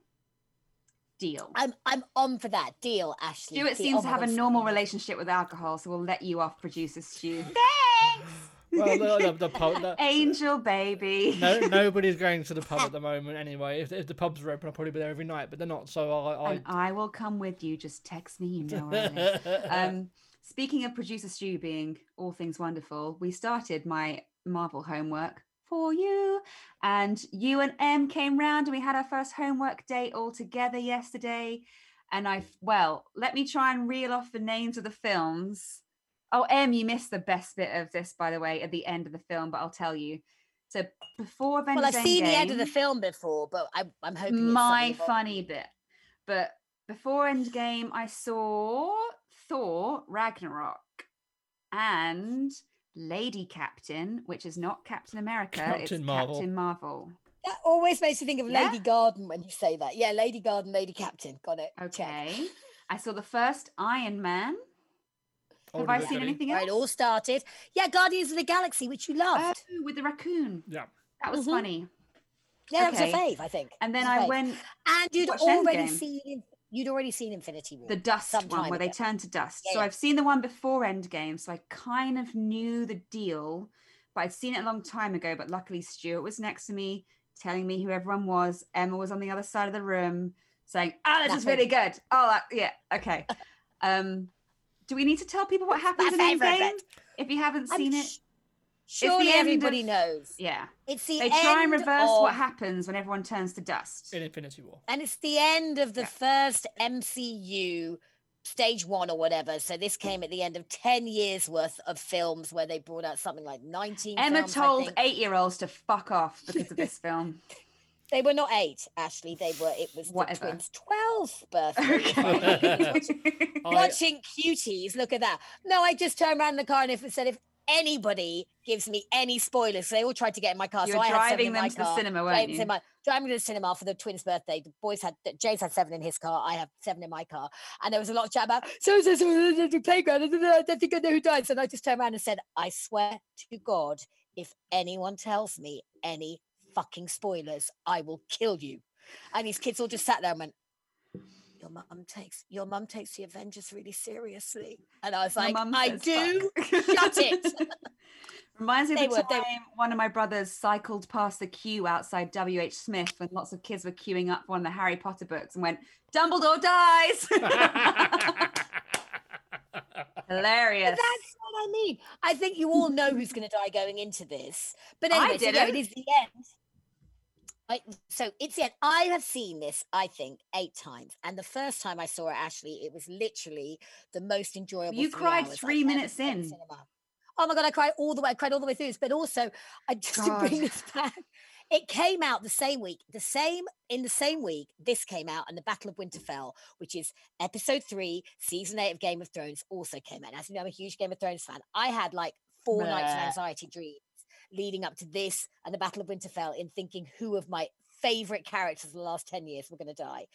Deal. I'm I'm on for that deal, Ashley. Stuart Deal. seems Oh to have a normal Stuart. relationship with alcohol, so we'll let you off, producer Stu. Thanks! well, the, the, the pub, the, Angel baby. no, nobody's going to the pub at the moment anyway. If, if the pubs are open, I'll probably be there every night, but they're not. So I, I And I will come with you. Just text me, you know I live. Um, speaking of producer Stu being all things wonderful, we started my Marvel homework for you, and you and Em came round, and we had our first homework date all together yesterday. And I, well, let me try and reel off the names of the films. Oh, Em, you missed the best bit of this, by the way, at the end of the film, but I'll tell you. So before Avengers Well, I've seen the end of the film before, but I, I'm hoping my funny bit. But before Endgame, I saw Thor Ragnarok and Lady Captain, which is not Captain America, it's Captain Marvel. Captain Marvel. That always makes me think of Yeah? Lady Garden when you say that. Yeah, Lady Garden, Lady Captain. Got it. Check. Okay. I saw the first Iron Man. Have I seen Jenny. anything Right, else? it all started. Yeah, Guardians of the Galaxy, which you Oh, loved. with the raccoon. Yeah. That was Mhm. funny. yeah, that was a fave, I think. And then I fave. went And you'd already Endgame. seen you'd already seen Infinity War. the dust one where they ago. turn to dust. Yeah, so yeah. I've seen the one before Endgame, so I kind of knew the deal, but I'd seen it a long time ago. But luckily, Stuart was next to me. telling me who everyone was. Emma was on the other side of the room saying, "Oh, this is really good." Oh, that, yeah, okay. Um, do we need to tell people what happens in Endgame bit. if you haven't I'm seen it? Sh- Surely everybody of- knows. Yeah, It's the they try and reverse of- what happens when everyone turns to dust. in Infinity War. and it's the end of the Yeah. first MCU stage one or whatever. So this came at the end of 10 years worth of films where they brought out something like 19 Emma films, told eight-year-olds to fuck off because of this film. They were not eight, Ashley. They were, it was Whatever. the twins' 12th birthday. Okay. Oh, I- Watching cuties, look at that. No, I just turned around in the car and if it said, if anybody gives me any spoilers, they all tried to get in my car. you so I driving in them my to the car. cinema, weren't James you? in my driving to the cinema for the twins' birthday. The boys had James had seven in his car. I have seven in my car, and there was a lot of chat about so so so the playground. I don't think I know who died. So I just turned around and said, "I swear to God, if anyone tells me any fucking spoilers, I will kill you." And these kids all just sat there and went. Your mum takes your mum takes the Avengers really seriously, and I was like, I do. Shut it. Reminds me They of the were- time they- one of my brothers cycled past the queue outside W.H. Smith when lots of kids were queuing up for one of the Harry Potter books and went, Dumbledore dies! Hilarious. But that's what I mean. I think you all know who's going to die going into this. But I anyway, so it didn't. is the end. I, so it's end. I have seen this, I think, eight times. And the first time I saw it, Ashley, it was literally the most enjoyable. You three cried I've three ever minutes in. cinema. Oh my god, I cried all the way. I cried all the way through this. But also, I just to bring God. this back. It came out the same week, the same in the same week. This came out, and the Battle of Winterfell, which is episode three, season eight of Game of Thrones, also came out. As you know, I'm a huge Game of Thrones fan. I had like four nights of anxiety dreams leading up to this and the Battle of Winterfell in thinking who of my favorite characters the last 10 years were going to die.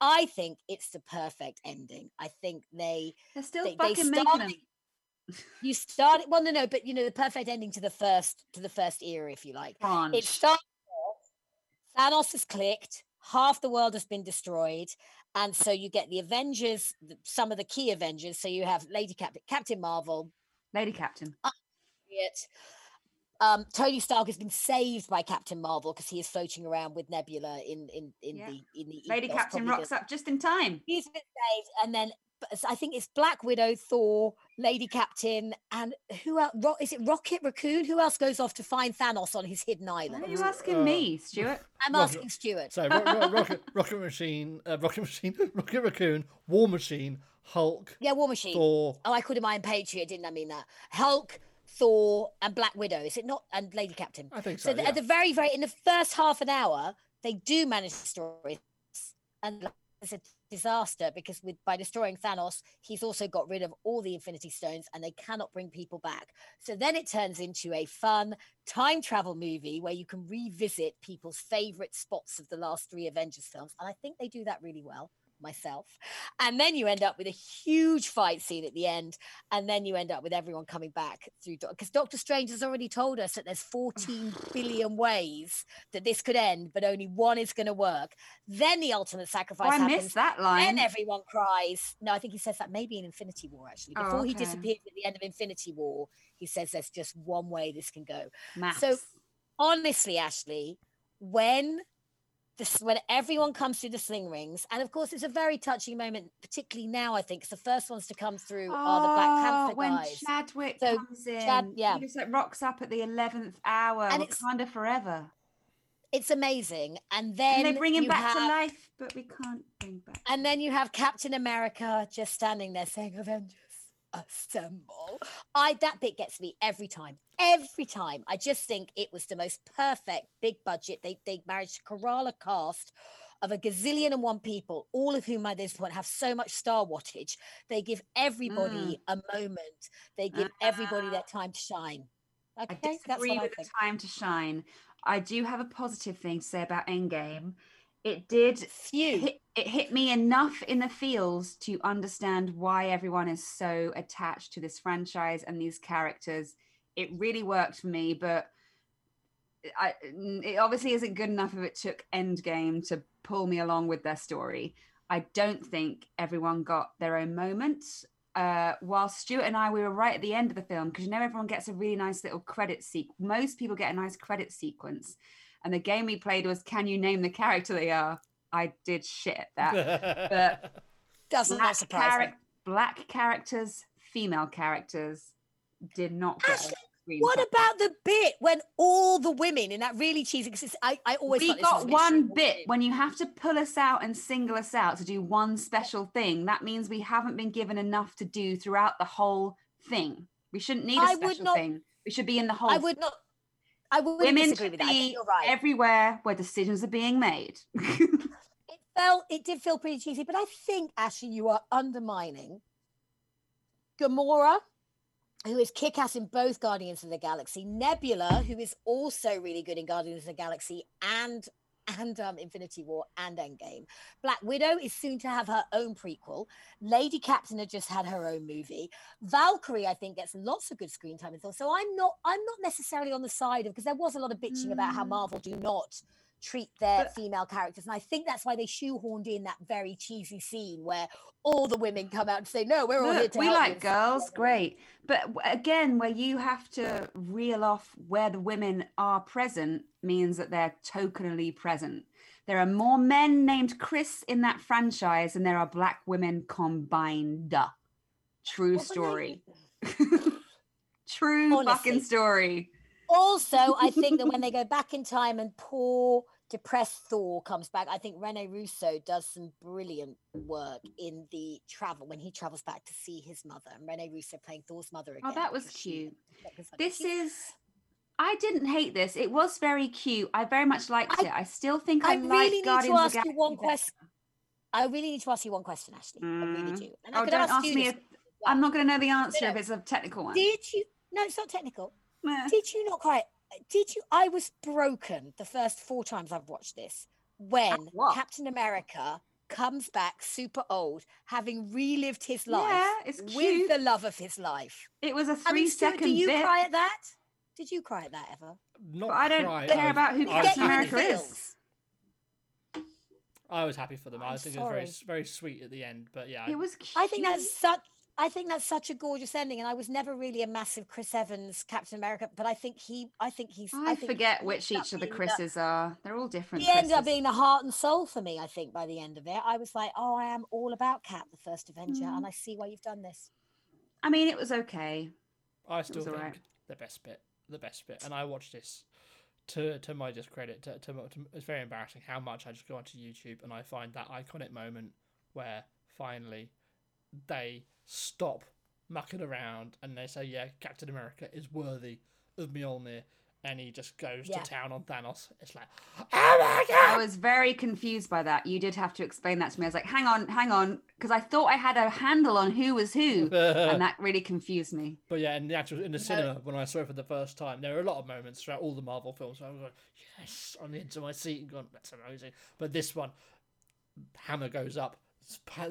I think it's the perfect ending. I think they They're still they, they fucking making started them. you started well no no but you know the perfect ending to the first to the first era if you like it Branch. started off, Thanos has clicked, half the world has been destroyed, and so you get the Avengers, some of the key Avengers. So you have Lady Captain, Captain Marvel, Lady Captain. it. Um, Tony Stark has been saved by Captain Marvel because he is floating around with Nebula in in in Yeah. the in the Lady ethos, Captain probably the- rocks up just in time. He's been saved, and then I think it's Black Widow, Thor, Lady Captain, and who else? Ro- is it Rocket Raccoon? Who else goes off to find Thanos on his hidden Why island? are you asking Uh, me, Stuart? I'm Rocket- asking Stuart. So, ro- ro- rocket, rocket machine, uh, rocket machine, rocket raccoon, war machine, Hulk, Yeah, War Machine. Thor. Oh, I could have mind Patriot, didn't I mean that? Hulk, Thor, and Black Widow. Is it not? And Lady Captain. I think so. So yeah. at the very, very in the first half an hour, they do manage to destroy and it's a disaster because with by destroying Thanos, he's also got rid of all the Infinity Stones, and they cannot bring people back. So then it turns into a fun time travel movie where you can revisit people's favorite spots of the last three Avengers films, and I think they do that really well. Myself, and then you end up with a huge fight scene at the end, and then you end up with everyone coming back through because Doctor Strange has already told us that there's 14 billion ways that this could end, but only one is going to work. Then the ultimate Oh, sacrifice I happens. missed that line. Then everyone cries. No, I think he says that maybe in Infinity War actually. Oh, Before he disappears at the end of Infinity War, he says there's just one way this can go. Maths. Honestly, Ashley, when this when everyone comes through the sling rings, and of course it's a very touching moment, particularly now. I think 'cause the first ones to come through are the Black Oh, Panther when guys. Chadwick So, comes in, Chad- yeah. he just like rocks up at the eleventh hour, And it's- Wakanda forever. It's amazing, and then And they bring him back to life, but we can't bring back. And then you have Captain America just standing there saying, Avengers, assemble. I that bit gets me every time. Every time. I just think it was the most perfect big budget. They they managed to corral a cast of a gazillion and one people, all of whom at this point have so much star wattage. They give everybody mm. a moment. They give everybody their uh-huh. time to shine. I Okay, that's disagree what I with the time to shine. I do have a positive thing to say about Endgame. It did hit, it hit me enough in the feels to understand why everyone is so attached to this franchise and these characters. It really worked for me, but I, it obviously isn't good enough if it took Endgame to pull me along with their story. I don't think everyone got their own moment. Uh, while Stuart and I, we were right at the end of the film because you know everyone gets a really nice little credit sequence. Most people get a nice credit sequence, and the game we played was Can you name the character they are? I did shit at that. But Doesn't black, that surprise me. black characters, female characters did not get Ashley, What time. about the bit when all the women in that really cheesy? Because I, I always we thought got one bit in. when you have to pull us out and single us out to do one special thing that means we haven't been given enough to do throughout the whole thing we shouldn't need a I would special not- thing we should be in the whole I would not. I would women disagree with that. You're right. everywhere where decisions are being made it felt it did feel pretty cheesy, but I think Ashley, you are undermining Gamora, who is kick-ass in both Guardians of the Galaxy, Nebula, who is also really good in Guardians of the Galaxy and and um, Infinity War and Endgame. Black Widow is soon to have her own prequel. Lady Captain had just had her own movie. Valkyrie, I think, gets lots of good screen time and Thor. So I'm not I'm not necessarily on the side of because there was a lot of bitching about how Mm. Marvel do not treat their But- female characters. And I think that's why they shoehorned in that very cheesy scene where all the women come out and say, No, we're all here to we help you." like It's girls great. But again where you have to reel off where the women are present means that they're tokenally present. There are more men named chris in that franchise than there are black women combined. True story. True fucking story. Also, I think that when they go back in time and poor depressed Thor comes back, I think Rene Russo does some brilliant work in the travel when he travels back to see his mother and Rene Russo playing Thor's mother again. oh that was cute that was this she- is I didn't hate this. It was very cute. I very much liked I- it. I still think I, I really need to Guardians of ask you one question. I really need to ask you one question, Ashley. I really Mm. do. And I Oh, could don't ask, ask me. as I'm not going to know the answer if no. it's a technical one. Did you? No, it's not technical. Meh. Did you not quite? Did you? I was broken the first four times I've watched this when? Captain America comes back super old, having relived his life Yeah, it's with the love of his life. It was a I three mean, second do you bit. cry at that? Did you cry at that ever? Not But I don't cry, care I- about who Captain Get you in happy. the America is. I was happy for them. i I'm think it was very, very sweet at the end. But yeah, It was cute. I think that's such. I think that's such a gorgeous ending, and I was never really a massive Chris Evans Captain America, but I think he, I think he's. I, think forget which each of the being Chris's are. They're all different. He ended up being the heart and soul for me. I think by the end of it, I was like, "Oh, I am all about Cap, the first Avenger, Mm. and I see why you've done this." I mean, it was okay. I still think alright. the best bit, the best bit, and I watched this to to my discredit. To, to, to it's very embarrassing how much I just go onto YouTube and I find that iconic moment where finally they stop mucking around and they say, "Yeah, Captain America is worthy of Mjolnir," and he just goes Yeah. to town on Thanos. It's like, oh my god! I was very confused by that. You did have to explain that to me. I was like, hang on, hang on, because I thought I had a handle on who was who, and that really confused me. But yeah, in the actual in the cinema when I saw it for the first time, there were a lot of moments throughout all the Marvel films. Where I was like, yes, on the edge of my seat and going, that's amazing. But this one, hammer goes up, sp-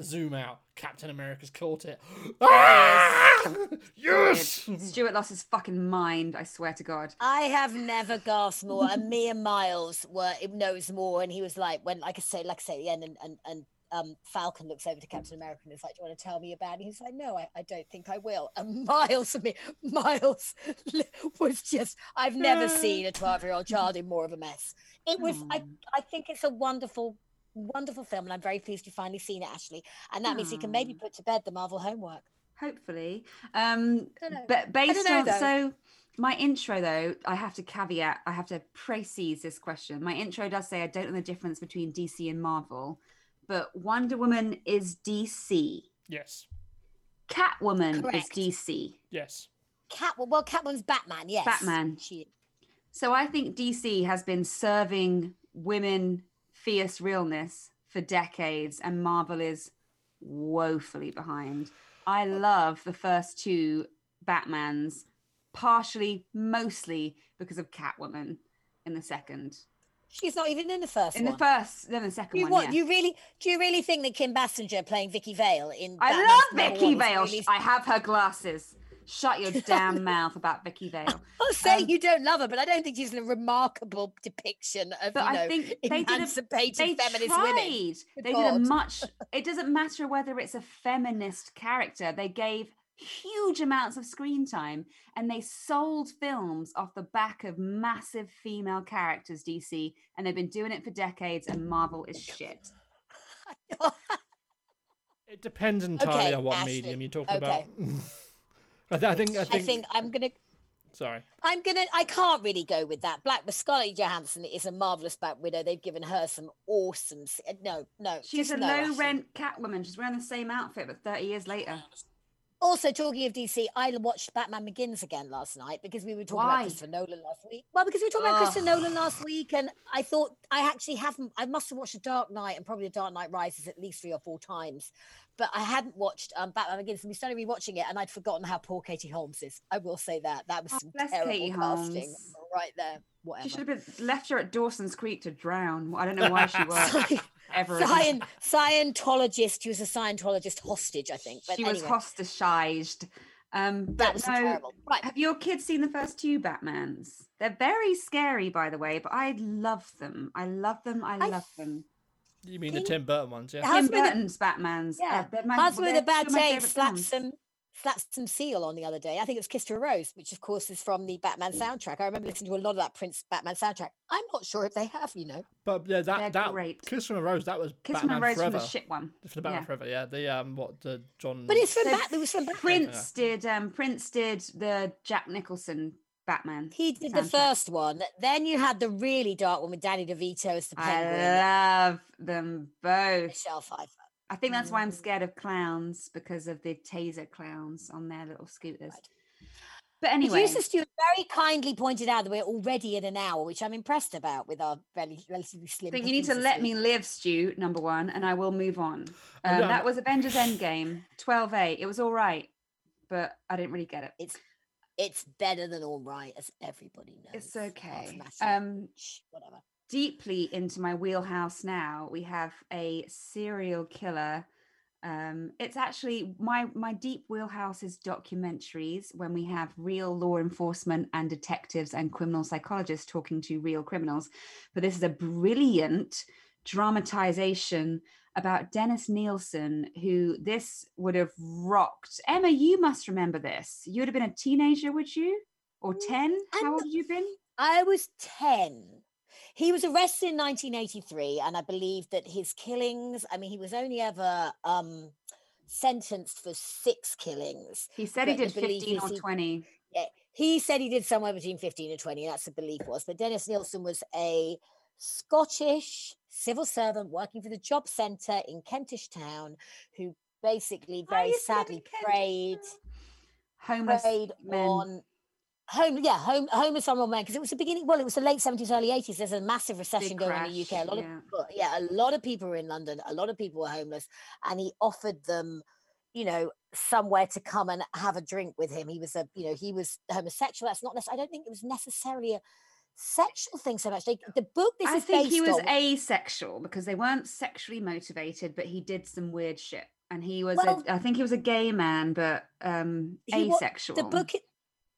zoom out, Captain America's caught it. Ah! Yes. Stuart lost his fucking mind. I swear to God. I have never gasped more, and me and Miles were it knows more, and he was like, when like I say, like I say at the end, and and, and um, Falcon looks over to Captain America and is like, "Do you want to tell me about it?" He's like, "No, I, I don't think I will." And Miles and me, Miles was just I've never seen a twelve-year-old child in more of a mess. It was I Mm. I think it's a wonderful. Wonderful film, and I'm very pleased you've finally seen it, Ashley. And that means you can maybe put to bed the Marvel homework. Hopefully. Um, but based know, on though. so my intro though, I have to caveat, I have to precise this question. My intro does say I don't know the difference between DC and Marvel, but Wonder Woman is DC. yes, Catwoman Correct. is DC. yes. Cat, well, Catwoman's Batman, yes. Batman. She, So I think DC has been serving women fierce realness for decades, and Marvel is woefully behind. I love the first two Batmans, partially, mostly because of Catwoman in the second. she's not even in the first In one. the first, then the second you, one. what, yeah. you really do you really think that Kim Basinger playing Vicki Vale in I Batman's love Vicki Vale. really- I have her glasses. Shut your damn mouth about Vicki Vale. I'm not saying um, you don't love her, but I don't think she's a remarkable depiction of But you know I think they did a emancipated they feminist tried. women. They did a much. It doesn't matter whether it's a feminist character. They gave huge amounts of screen time and they sold films off the back of massive female characters dc and they've been doing it for decades and marvel is shit It depends entirely Okay, on what Ashley, medium you're talking okay. about. I, th- I think. I I think. think I'm gonna Sorry. I'm gonna. I can't really go with that. Black with Scarlett Johansson is a marvelous Black Widow. They've given her some awesome. uh, No, no. she's a no, low Ashley. rent catwoman she's wearing the same outfit but 30 years later Also, talking of DC, I watched Batman Begins again last night because we were talking Why? about Christopher Nolan last week. Well, because we were talking about Christopher Nolan last week, and I thought I actually haven't. I must have watched The Dark Knight and probably The Dark Knight Rises at least three or four times, but I hadn't watched um, Batman Begins. And we started rewatching it, and I'd forgotten how poor Katie Holmes is. I will say that that was Oh, some terrible Katie casting Holmes. right there. Whatever. she should have been left her at dawson's creek to drown i don't know why she worked Sci- ever. Scient- Scientologist. She was a Scientologist hostage, I think. But she was anyway, hostagized um that was no terrible. Right. Have your kids seen the first two Batmans? They're very scary, by the way, but I love them. I love them. I I love them. You mean the Tim Burton ones, yeah? Tim with the- Burton's Batmans. Yeah. uh, they're my, Husband with a bad two taste favourite slapped some slapped some seal on the other day. I think it was Kissed a Rose, which of course is from the Batman soundtrack. I remember listening to a lot of that Prince Batman soundtrack. I'm not sure if they have, you know. But yeah, that They're that great. Kiss from a Rose, that was Kiss from Batman a Rose Forever. from the shit one. For the Batman Yeah. Forever, yeah. The um, what the John. But it's from So Bat. It was from Batman. Prince did. Um, Prince did the Jack Nicholson Batman. He did the first one. Then you had the really dark one with Danny DeVito as the penguin. I love them both. Michelle Pfeiffer. I think that's why I'm Mm. scared of clowns because of the taser clowns on their little scooters. Right. But anyway, Producer Stuart very kindly pointed out that we're already at an hour, which I'm impressed about with our rel- relatively slim. I think you need to let me live, Stu, number one, and I will move on. Um, done. that was Avengers Endgame, 12A. It was all right, but I didn't really get it. It's it's better than all right, as everybody knows. It's okay. Um, whatever. deeply into my wheelhouse now, we have a serial killer. Um, it's actually my my deep wheelhouse is documentaries when we have real law enforcement and detectives and criminal psychologists talking to real criminals. But this is a brilliant dramatization about Dennis Nilsen, who this would have rocked. Emma, you must remember this. You would have been a teenager, would you? Or 10? How I'm old had you been? I was 10. He was arrested in 1983, and I believe that his killings, I mean, he was only ever um, sentenced for six killings. He said he did 15 is or he- 20. Yeah, he said he did somewhere between 15 and 20. That's the belief was. But Dennis Nilsen was a Scottish civil servant working for the job centre in Kentish Town who basically very used to live in sadly prayed Homeless preyed men. on home yeah home homeless vulnerable men because it was the beginning well it was the late 70s early 80s there's a massive recession going on in the uk a lot of yeah. people, yeah a lot of people were in london a lot of people were homeless and he offered them you know somewhere to come and have a drink with him he was a you know he was homosexual that's not necessarily i don't think it was necessarily a sexual thing so much they, the book this is. I is think he was on asexual because they weren't sexually motivated, but he did some weird shit. And he was, Well, a, I think he was a gay man, but um, asexual. the book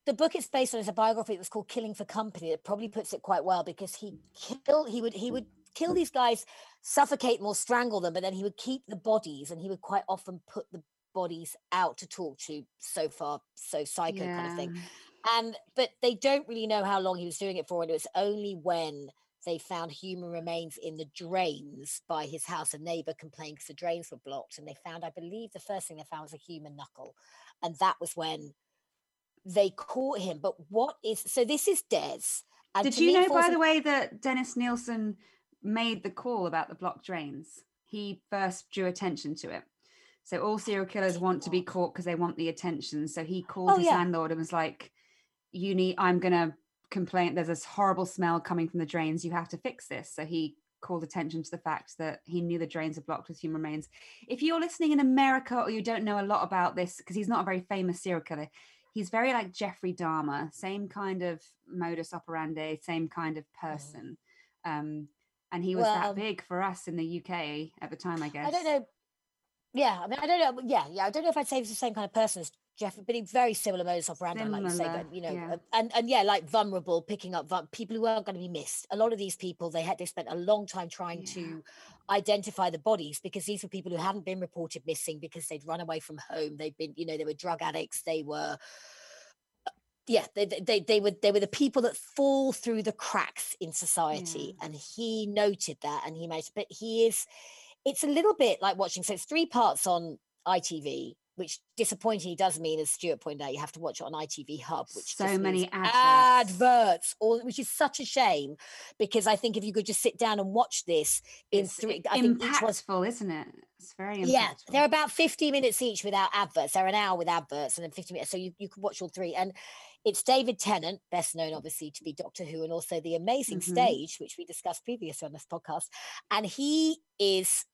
the book it's based on is a biography that was called killing for company that probably puts it quite well because he killed he would he would kill these guys suffocate them or strangle them but then he would keep the bodies and he would quite often put the bodies out to talk to so far so psycho kind of thing Yeah. And but they don't really know how long he was doing it for and it was only when they found human remains in the drains by his house a neighbor complained because the drains were blocked and they found i believe the first thing they found was a human knuckle and that was when they caught him but what is so this is des and Did you know, by the way, that Dennis Nilsen made the call about the blocked drains? He first drew attention to it. So all serial killers want to be caught because they want the attention. So he oh, called Oh, his yeah. landlord and was like, "You need. I'm gonna complain. There's this horrible smell coming from the drains. You have to fix this." So he called attention to the fact that he knew the drains are blocked with human remains. If you're listening in America or you don't know a lot about this, because he's not a very famous serial killer, he's very like Jeffrey Dahmer, same kind of modus operandi, same kind of person. Um, and he was. Well, that big for us in the UK at the time, I guess. i don't know yeah i mean i don't know yeah yeah i don't know if i'd say he's the same kind of person as Jeff, but very similar modus operandi, like you say, but, you know, yeah. and and yeah, like vulnerable, picking up vul- people who aren't going to be missed. A lot of these people, they had they spent a long time trying Yeah. to identify the bodies because these were people who hadn't been reported missing because they'd run away from home. They'd been, you know, they were drug addicts. They were, yeah, they they they, they were they were the people that fall through the cracks in society, and he noted that, and he made. But he is, it's a little bit like watching. So it's three parts on ITV. Which disappointingly does mean, as Stuart pointed out, you have to watch it on ITV Hub, which So many adverts. adverts, or which is such a shame because I think if you could just sit down and watch this in It's three, I think each impactful, isn't it? It's very impactful. yeah, they're about 50 minutes each without adverts. They're an hour with adverts and then 50 minutes. So you, you can watch all three. And it's David Tennant, best known obviously to be Doctor Who and also The Amazing Mhm. Stage, which we discussed previously on this podcast. And he is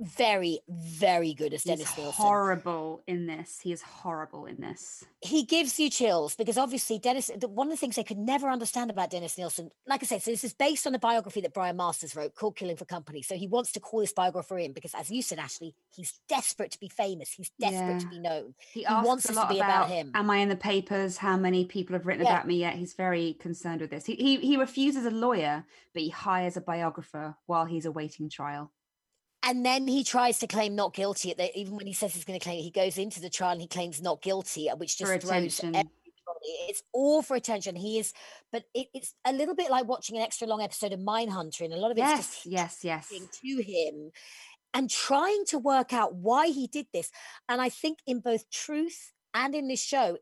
very, very good as He's Dennis Nilsen. horrible in this. He is horrible in this. he gives you chills because obviously Dennis. the- One of the things they could never understand about Dennis Nilsen, like I said, so this is based on a biography that Brian Masters wrote called "Killing for Company." So he wants to call this biographer in because, as you said, Ashley, he's desperate to be famous. He's desperate to be known. He, He asks wants a this to lot be about about, him. Am I in the papers? How many people have written Yeah. about me yet? He's very concerned with this. He, he he refuses a lawyer, but he hires a biographer while he's awaiting trial. And then he tries to claim not guilty. At the, even when he says he's going to claim, he goes into the trial and he claims not guilty, uh, which just For throws attention. everybody. It's all for attention. He is, but it, it's a little bit like watching an extra long episode of Mindhunter, and a lot of it's Yes, just yes, yes. to him and trying to work out why he did this. And I think in both truth and in this show,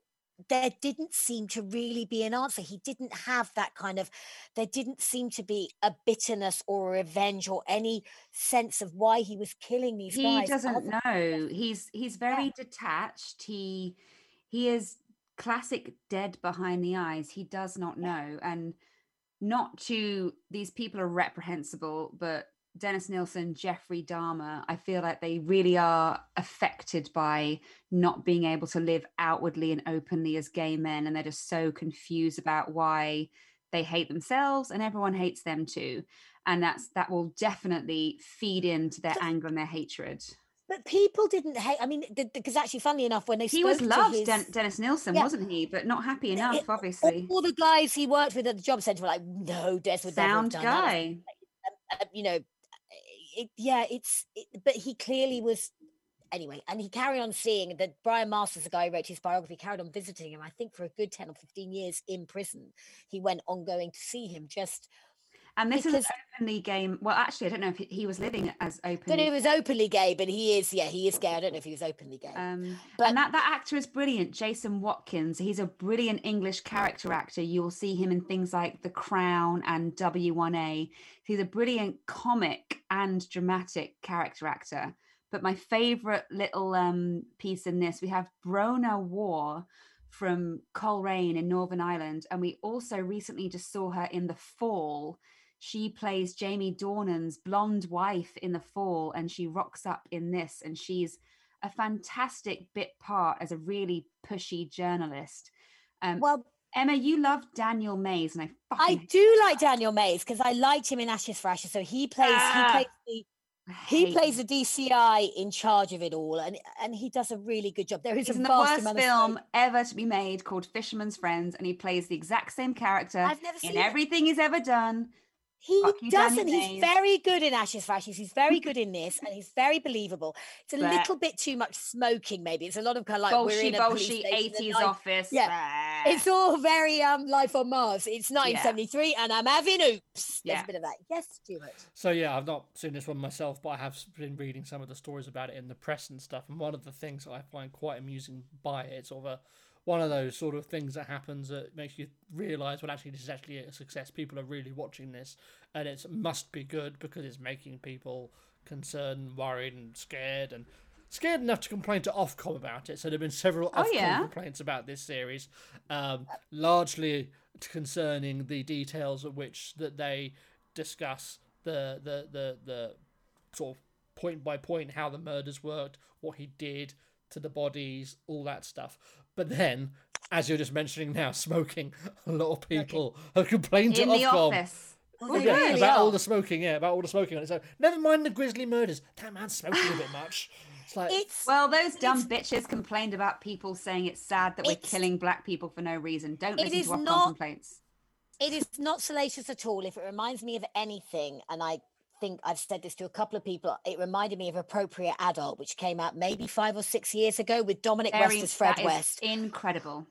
there didn't seem to really be an answer. He didn't have that kind of, there didn't seem to be a bitterness or a revenge or any sense of why he was killing these he guys. doesn't other- know he's he's very detached. He he is classic dead behind the eyes. He does not know. And not to these people are reprehensible but dennis nilsen jeffrey dahmer i feel like they really are affected by not being able to live outwardly and openly as gay men and they're just so confused about why they hate themselves and everyone hates them too and that's that will definitely feed into their anger and their hatred. But people didn't hate, I mean, because actually, funnily enough, when they He was loved, his- Den- Dennis Nilsen, Yeah. wasn't he? But not happy enough, it- obviously. all the guys he worked with at the job centre were like, no, Des would never have Sound done that. guy. uh, you know, it, yeah, it's, it, but he clearly was, anyway, and he carried on seeing that Brian Masters, the guy who wrote his biography, carried on visiting him, I think, for a good 10 or 15 years in prison. He went on going to see him just, And this because- is an openly game. Well, actually, I don't know if he- was living as openly. if he was openly gay, but he is, yeah, he is gay. I don't know if he was openly gay. Um, But- and that, that actor is brilliant, Jason Watkins. He's a brilliant English character actor. You'll see him in things like The Crown and W1A. He's a brilliant comic and dramatic character actor. But my favorite little um, piece in this, we have Bronagh Waugh from Coleraine in Northern Ireland. And we also recently just saw her in The Fall. She plays Jamie Dornan's blonde wife in The Fall, and she rocks up in this. And she's a fantastic bit part as a really pushy journalist. Um, well, Emma, you love Daniel Mays, and I I do like Daniel Mays because I liked him in Ashes for Ashes. So he plays, Ah, he plays the, he plays the DCI in charge of it all, and and he does a really good job. There is He's a in the worst film ever to be made called Fisherman's Friends, and he plays the exact same character I've never in seen it. everything he's ever done. He Fuck you, Daniel doesn't. He's Mays. very good in Ashes for Ashes. He's very good in this, and he's very believable. It's a But- little bit too much smoking, maybe. It's a lot of kind of like we're Bolshy, in a bolshy, 80s office. Yeah, ah. It's all very um life on Mars. It's 1973, and I'm having oops. There's Yeah. a bit of that. Yes, Stuart. So yeah, I've not seen this one myself, but I have been reading some of the stories about it in the press and stuff. And one of the things I find quite amusing by it, it's sort of a one of those sort of things that happens that makes you realise, well, actually, this is actually a success. People are really watching this, and it must be good because it's making people concerned, worried, and scared, and scared enough to complain to Ofcom about it. So there have been several Oh, Ofcom yeah? complaints about this series, um, largely concerning the details of which that they discuss the the the the sort of point by point how the murders worked, what he did to the bodies, all that stuff. But then, as you're just mentioning now, smoking, a lot of people have complained to in the Ofcom. office. Oh, oh Well, yeah, really about all the smoking, yeah, about all the smoking. So never mind the grisly murders. That man's smoking a bit much. It's like It's Well, those dumb It's- bitches complained about people saying it's sad that we're killing black people for no reason. Don't It listen is to Ofcom not- complaints. it is not salacious at all. If it reminds me of anything, and I think I've said this to a couple of people, it reminded me of Appropriate Adult, which came out maybe five or six years ago with Dominic Very- West as Fred West. incredible.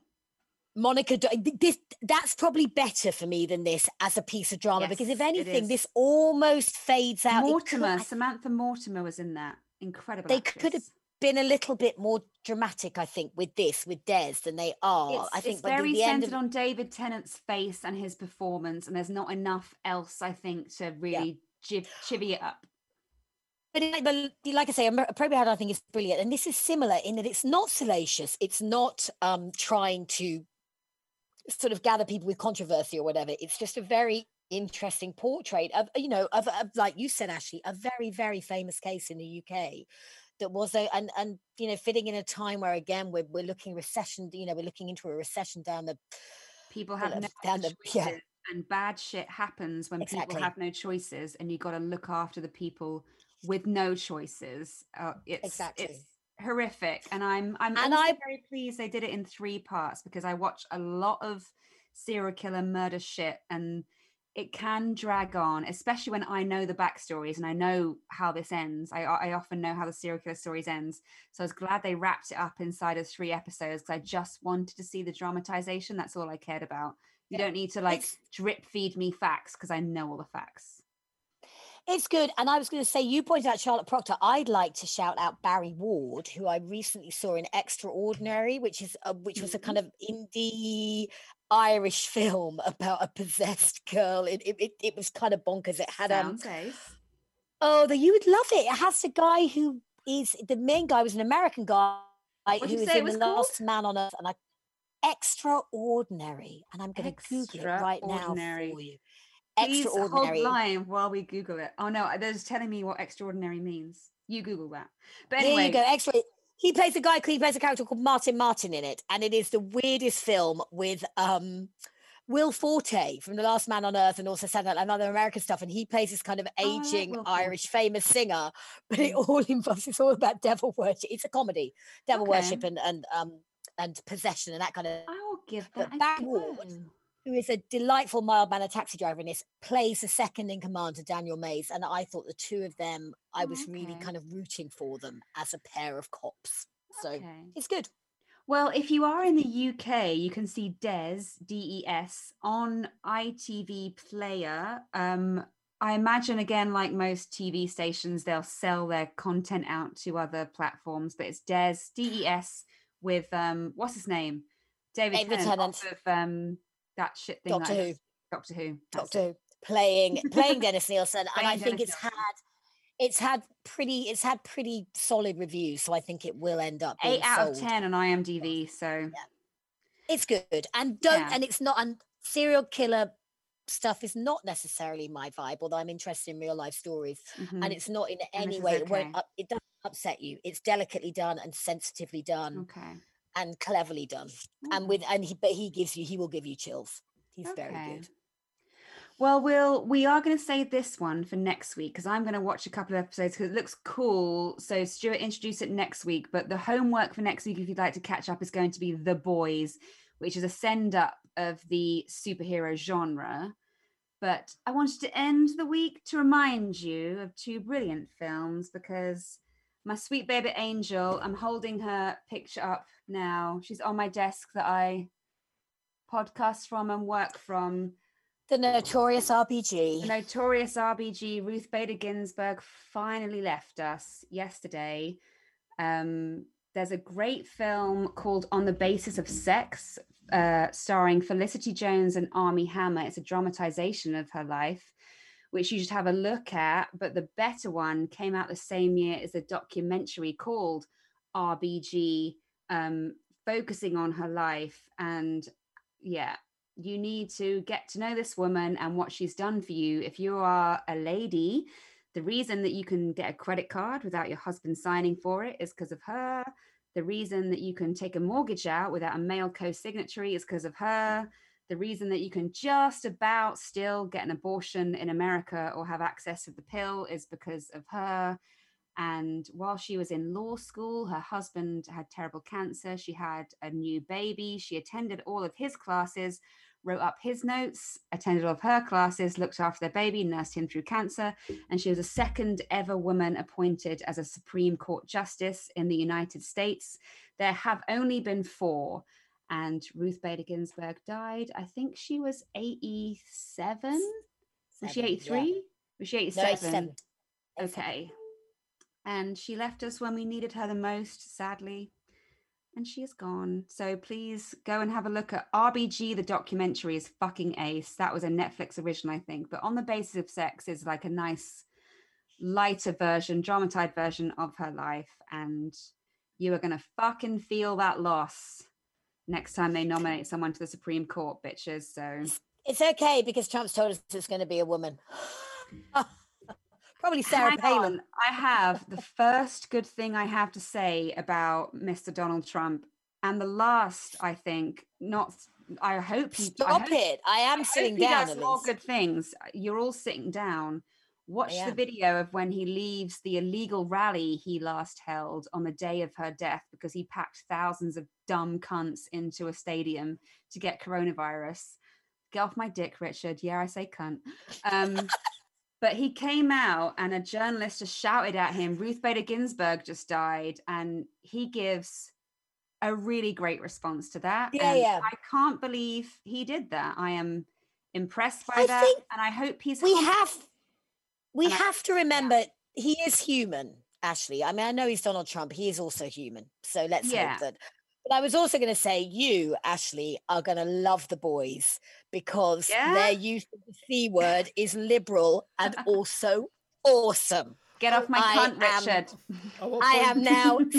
Monica, this that's probably better for me than this as a piece of drama because if anything, this almost fades out. It could- Mortimer, Samantha Mortimer was in that. Incredible. They could have been a little bit more dramatic, I think, with this, with Des, than they are. It's, I think it's the- very the end centered of, on David Tennant's face and his performance, and there's not enough else, I think, to really jiv- chivvy it up. But, it- but like I say, Appropriate Adult, I think is brilliant, and this is similar in that it's not salacious. It's not um, trying to sort of gather people with controversy or whatever. It's just a very interesting portrait of you know of, of like you said, Ashley, a very very famous case in the UK that was a and and you know fitting in a time where again we're we're looking recession. You know, we're looking into a recession down the People have down the- yeah. And bad shit happens when Exactly. people have no choices, and you got to look after the people with no choices. Uh, it's Exactly. it's horrific, and I'm I'm And I- very pleased they did it in three parts because I watch a lot of serial killer murder shit, and it can drag on, especially when I know the backstories and I know how this ends. I I often know how the serial killer stories ends, so I was glad they wrapped it up inside of three episodes because I just wanted to see the dramatization. That's all I cared about. You Yeah, don't need to like it's- drip feed me facts because I know all the facts. It's good. And I was going to say, you pointed out Charlotte Proctor. I'd like to shout out Barry Ward, who I recently saw in Extraordinary, which is a, which was a kind of indie Irish film about a possessed girl. It it, it, it was kind of bonkers. It had um oh, the, you would love it. It has the guy who is the main guy was an American guy who was in was the Last Man on Earth, and I extraordinary. And I'm going to Google it right now for you. Please hold line while we Google it. Oh no, they're just telling me what extraordinary means. You Google that. But There anyway, you go. Extra. He plays a guy. He plays a character called Martin Martin in it, and it is the weirdest film with um, Will Forte from The Last Man on Earth, and also Saturday Night Live and other American stuff. And he plays this kind of Oh, like aging Will Irish famous singer, but it all involves. It's all about devil worship. It's a comedy, devil Okay. worship, and and um and possession and that kind of. I will give that Barry Ward. Who is a delightful mild mannered taxi driver in this, plays the second in command to Daniel Mays. And I thought the two of them, I Oh, was really kind of rooting for them as a pair of cops. So Okay. it's good. Well, if you are in the UK, you can see Des D E S on ITV Player. Um, I imagine again, like most TV stations, they'll sell their content out to other platforms, but it's Des D E S with um, what's his name, David, David Tennant, Tennant. of um, that shit thing. Doctor Who. Doctor Who. Doctor. Who playing playing Dennis Nilsen, and I Playing think it's Nilsen. had it's had pretty it's had pretty solid reviews. So I think it will end up being Eight out of ten on IMDb. So yeah. It's good, and don't Yeah. and it's not and serial killer stuff is not necessarily my vibe. Although I'm interested in real life stories, mhm, and it's not in And any way it won't okay. it doesn't upset you. It's delicately done and sensitively done okay. and cleverly done, and with and he but he gives you he will give you chills. He's very good. Well, we'll we are going to save this one for next week because I'm going to watch a couple of episodes because it looks cool. So Stuart introduce it next week, but the homework for next week, if you'd like to catch up, is going to be The Boys, which is a send up of the superhero genre. But I wanted to end the week to remind you of two brilliant films because my sweet baby Angel, I'm holding her picture up now. She's on my desk that I podcast from and work from. The notorious The notorious RBG Ruth Bader Ginsburg finally left us yesterday. Um, there's a great film called On the Basis of Sex, uh, starring Felicity Jones and Armie Hammer. It's a dramatization of her life, which you should have a look at. But the better one came out the same year as a documentary called RBG, um, focusing on her life. And yeah, you need to get to know this woman and what she's done for you. If you are a lady, the reason that you can get a credit card without your husband signing for it is because of her. The reason that you can take a mortgage out without a male co signatory is because of her. The reason that you can just about still get an abortion in America or have access to the pill is because of her. And while she was in law school, her husband had terrible cancer. She had a new baby. She attended all of his classes, wrote up his notes, attended all of her classes, looked after their baby, nursed him through cancer. And she was the second ever woman appointed as a Supreme Court justice in the United States. There have only been four. And Ruth Bader Ginsburg died. I think she was 87. Was she Seven, yeah. 83? Was she No, 87? it's seven. Okay. And she left us when we needed her the most, sadly. And she is gone. So please go and have a look at RBG. The documentary is fucking ace. That was a Netflix original, I think. But on the basis of sex is like a nice, lighter version, dramatized version of her life. And you are going to fucking feel that loss next time they nominate someone to the Supreme Court, bitches. So It's okay because Trump's told us it's going to be a woman. Probably Sarah Hang Palin. on, I have the first good thing I have to say about Mr. Donald Trump, and the last, I think, not. I hope. I Stop hope, it. I I am hope sitting down. does more good things. You're all sitting down. Watch the video of when he leaves the illegal rally he last held on the day of her death because he packed thousands of dumb cunts into a stadium to get coronavirus. Get off my dick, Richard. Yeah, I say cunt. Um, but he came out and a journalist just shouted at him, Ruth Bader Ginsburg just died. And he gives a really great response to that. Yeah, and yeah. I can't believe he did that. I am impressed by I that. And I hope he's we have we And I- have to remember he is human ashley. I mean i know he's donald trump. He is also human. So let's Yeah. hope that but i was also going to say you ashley are going to love the boys because Yeah? their use of the c word is liberal and also awesome. Get off my I cunt, am- Richard. I am now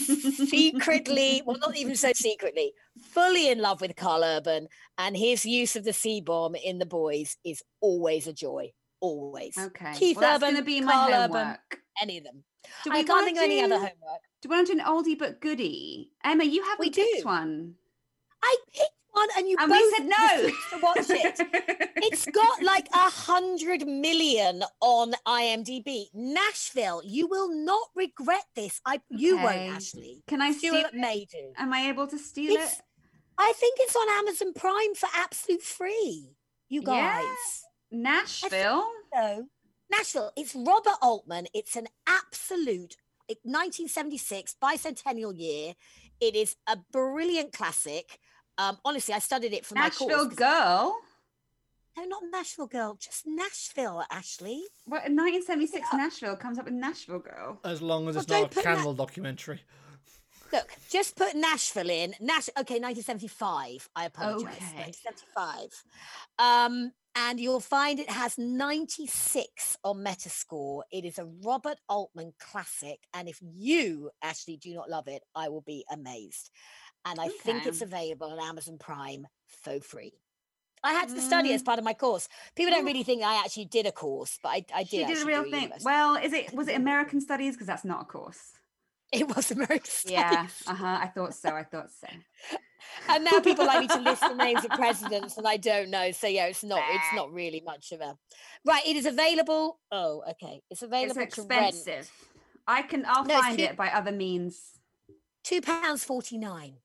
secretly well not even so secretly fully in love with karl urban and his use of the c bomb in the boys is always a joy always Okay. Keith well, Urban, going to be my Karl homework. Urban. any of them Do I we can't wanna think of any other homework. Do we want to do an oldie but goodie? Emma, you haven't We picked do. one. I picked one and you And both we said no. to watch it. It's got like a hundred million on IMDb. Nashville, you will not regret this. I you Okay. won't, Ashley. Can I steal Stuart it? may do. Am I able to steal It's- it? I think it's on Amazon Prime for absolute free. You guys. Nashville. No. Nashville, it's Robert Altman. It's an absolute 1976 bicentennial year. It is a brilliant classic. Um, honestly, I studied it for my Nashville girl. No, not Nashville girl, just Nashville, Ashley. What in 1976 Nashville comes up with Nashville girl. As long as Well, it's not don't a put that- candle documentary. Look, just put Nashville in. Nash. Okay, 1975. I apologize. Okay. 1975. Um, and you'll find it has 96 on Metascore. It is a Robert Altman classic, and if you actually do not love it, I will be amazed. And I think it's available on Amazon Prime for free. I had to study as Mm. part of my course. People don't really think I actually did a course, but I, I did. She did a real thing. university- Well, is it was it American Studies? Because that's not a course. it was American Studies. Yeah. Uh huh. I thought so. I thought so. And now people like me to list the names of presidents and I don't know. So yeah, it's not it's not really much of a right. It is available. Oh, okay. It's It's available to rent. expensive. I can. I'll No, find two- it by other means. Two pounds forty nine.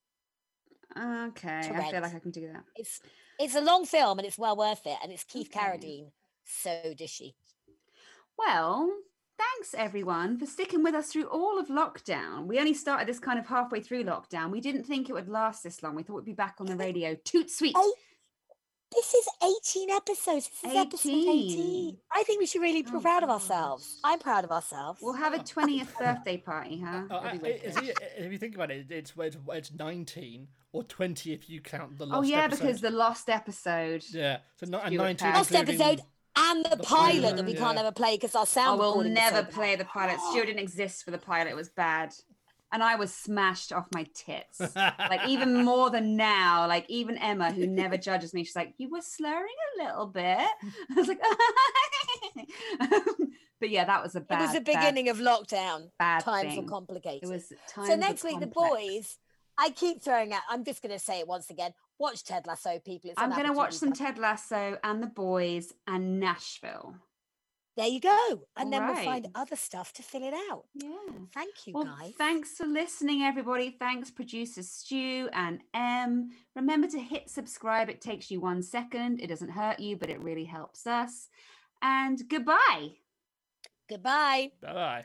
Okay. I feel like I can do that. It's it's a long film and it's well worth it. And it's Keith Okay. Carradine. So dishy. Well, thanks everyone for sticking with us through all of lockdown. We only started this kind of halfway through lockdown. We didn't think it would last this long. We thought we'd be back on the radio. Toot sweet. Oh, This is 18 episodes. This is episode 18. 18. I think we should really be Oh, proud of God. ourselves. I'm proud of ourselves. We'll have a 20th birthday party, huh? Uh, uh, is it- if you think about it, it's it's, it's 19 or 20 if you count the lost Oh yeah, episode. because the lost episode. yeah, so not and 19 Pearce. Last including- episode and the, the pilot pilot, that we yeah. can't ever play because our sound. I will recording so never play the pilot. Stuart didn't exist for the pilot. It was bad. And I was smashed off my tits. like even more than now. Like even Emma, who never judges me, she's like, "You were slurring a little bit." I was like, "But yeah, that was a It was the bad, beginning of lockdown. bad Times thing. were complicated. It was times so next week, the boys. I keep throwing out. I'm just going to say it once again. Watch Ted Lasso, people. It's I'm going to watch some Ted Lasso and The Boys and Nashville. there you go. And then we'll find other stuff to fill it out. Yeah. Thank you, Well, guys. thanks for listening, everybody. Thanks, producers Stu and Em. Remember to hit subscribe. It takes you one second. It doesn't hurt you, but it really helps us. And goodbye. Goodbye. Bye bye.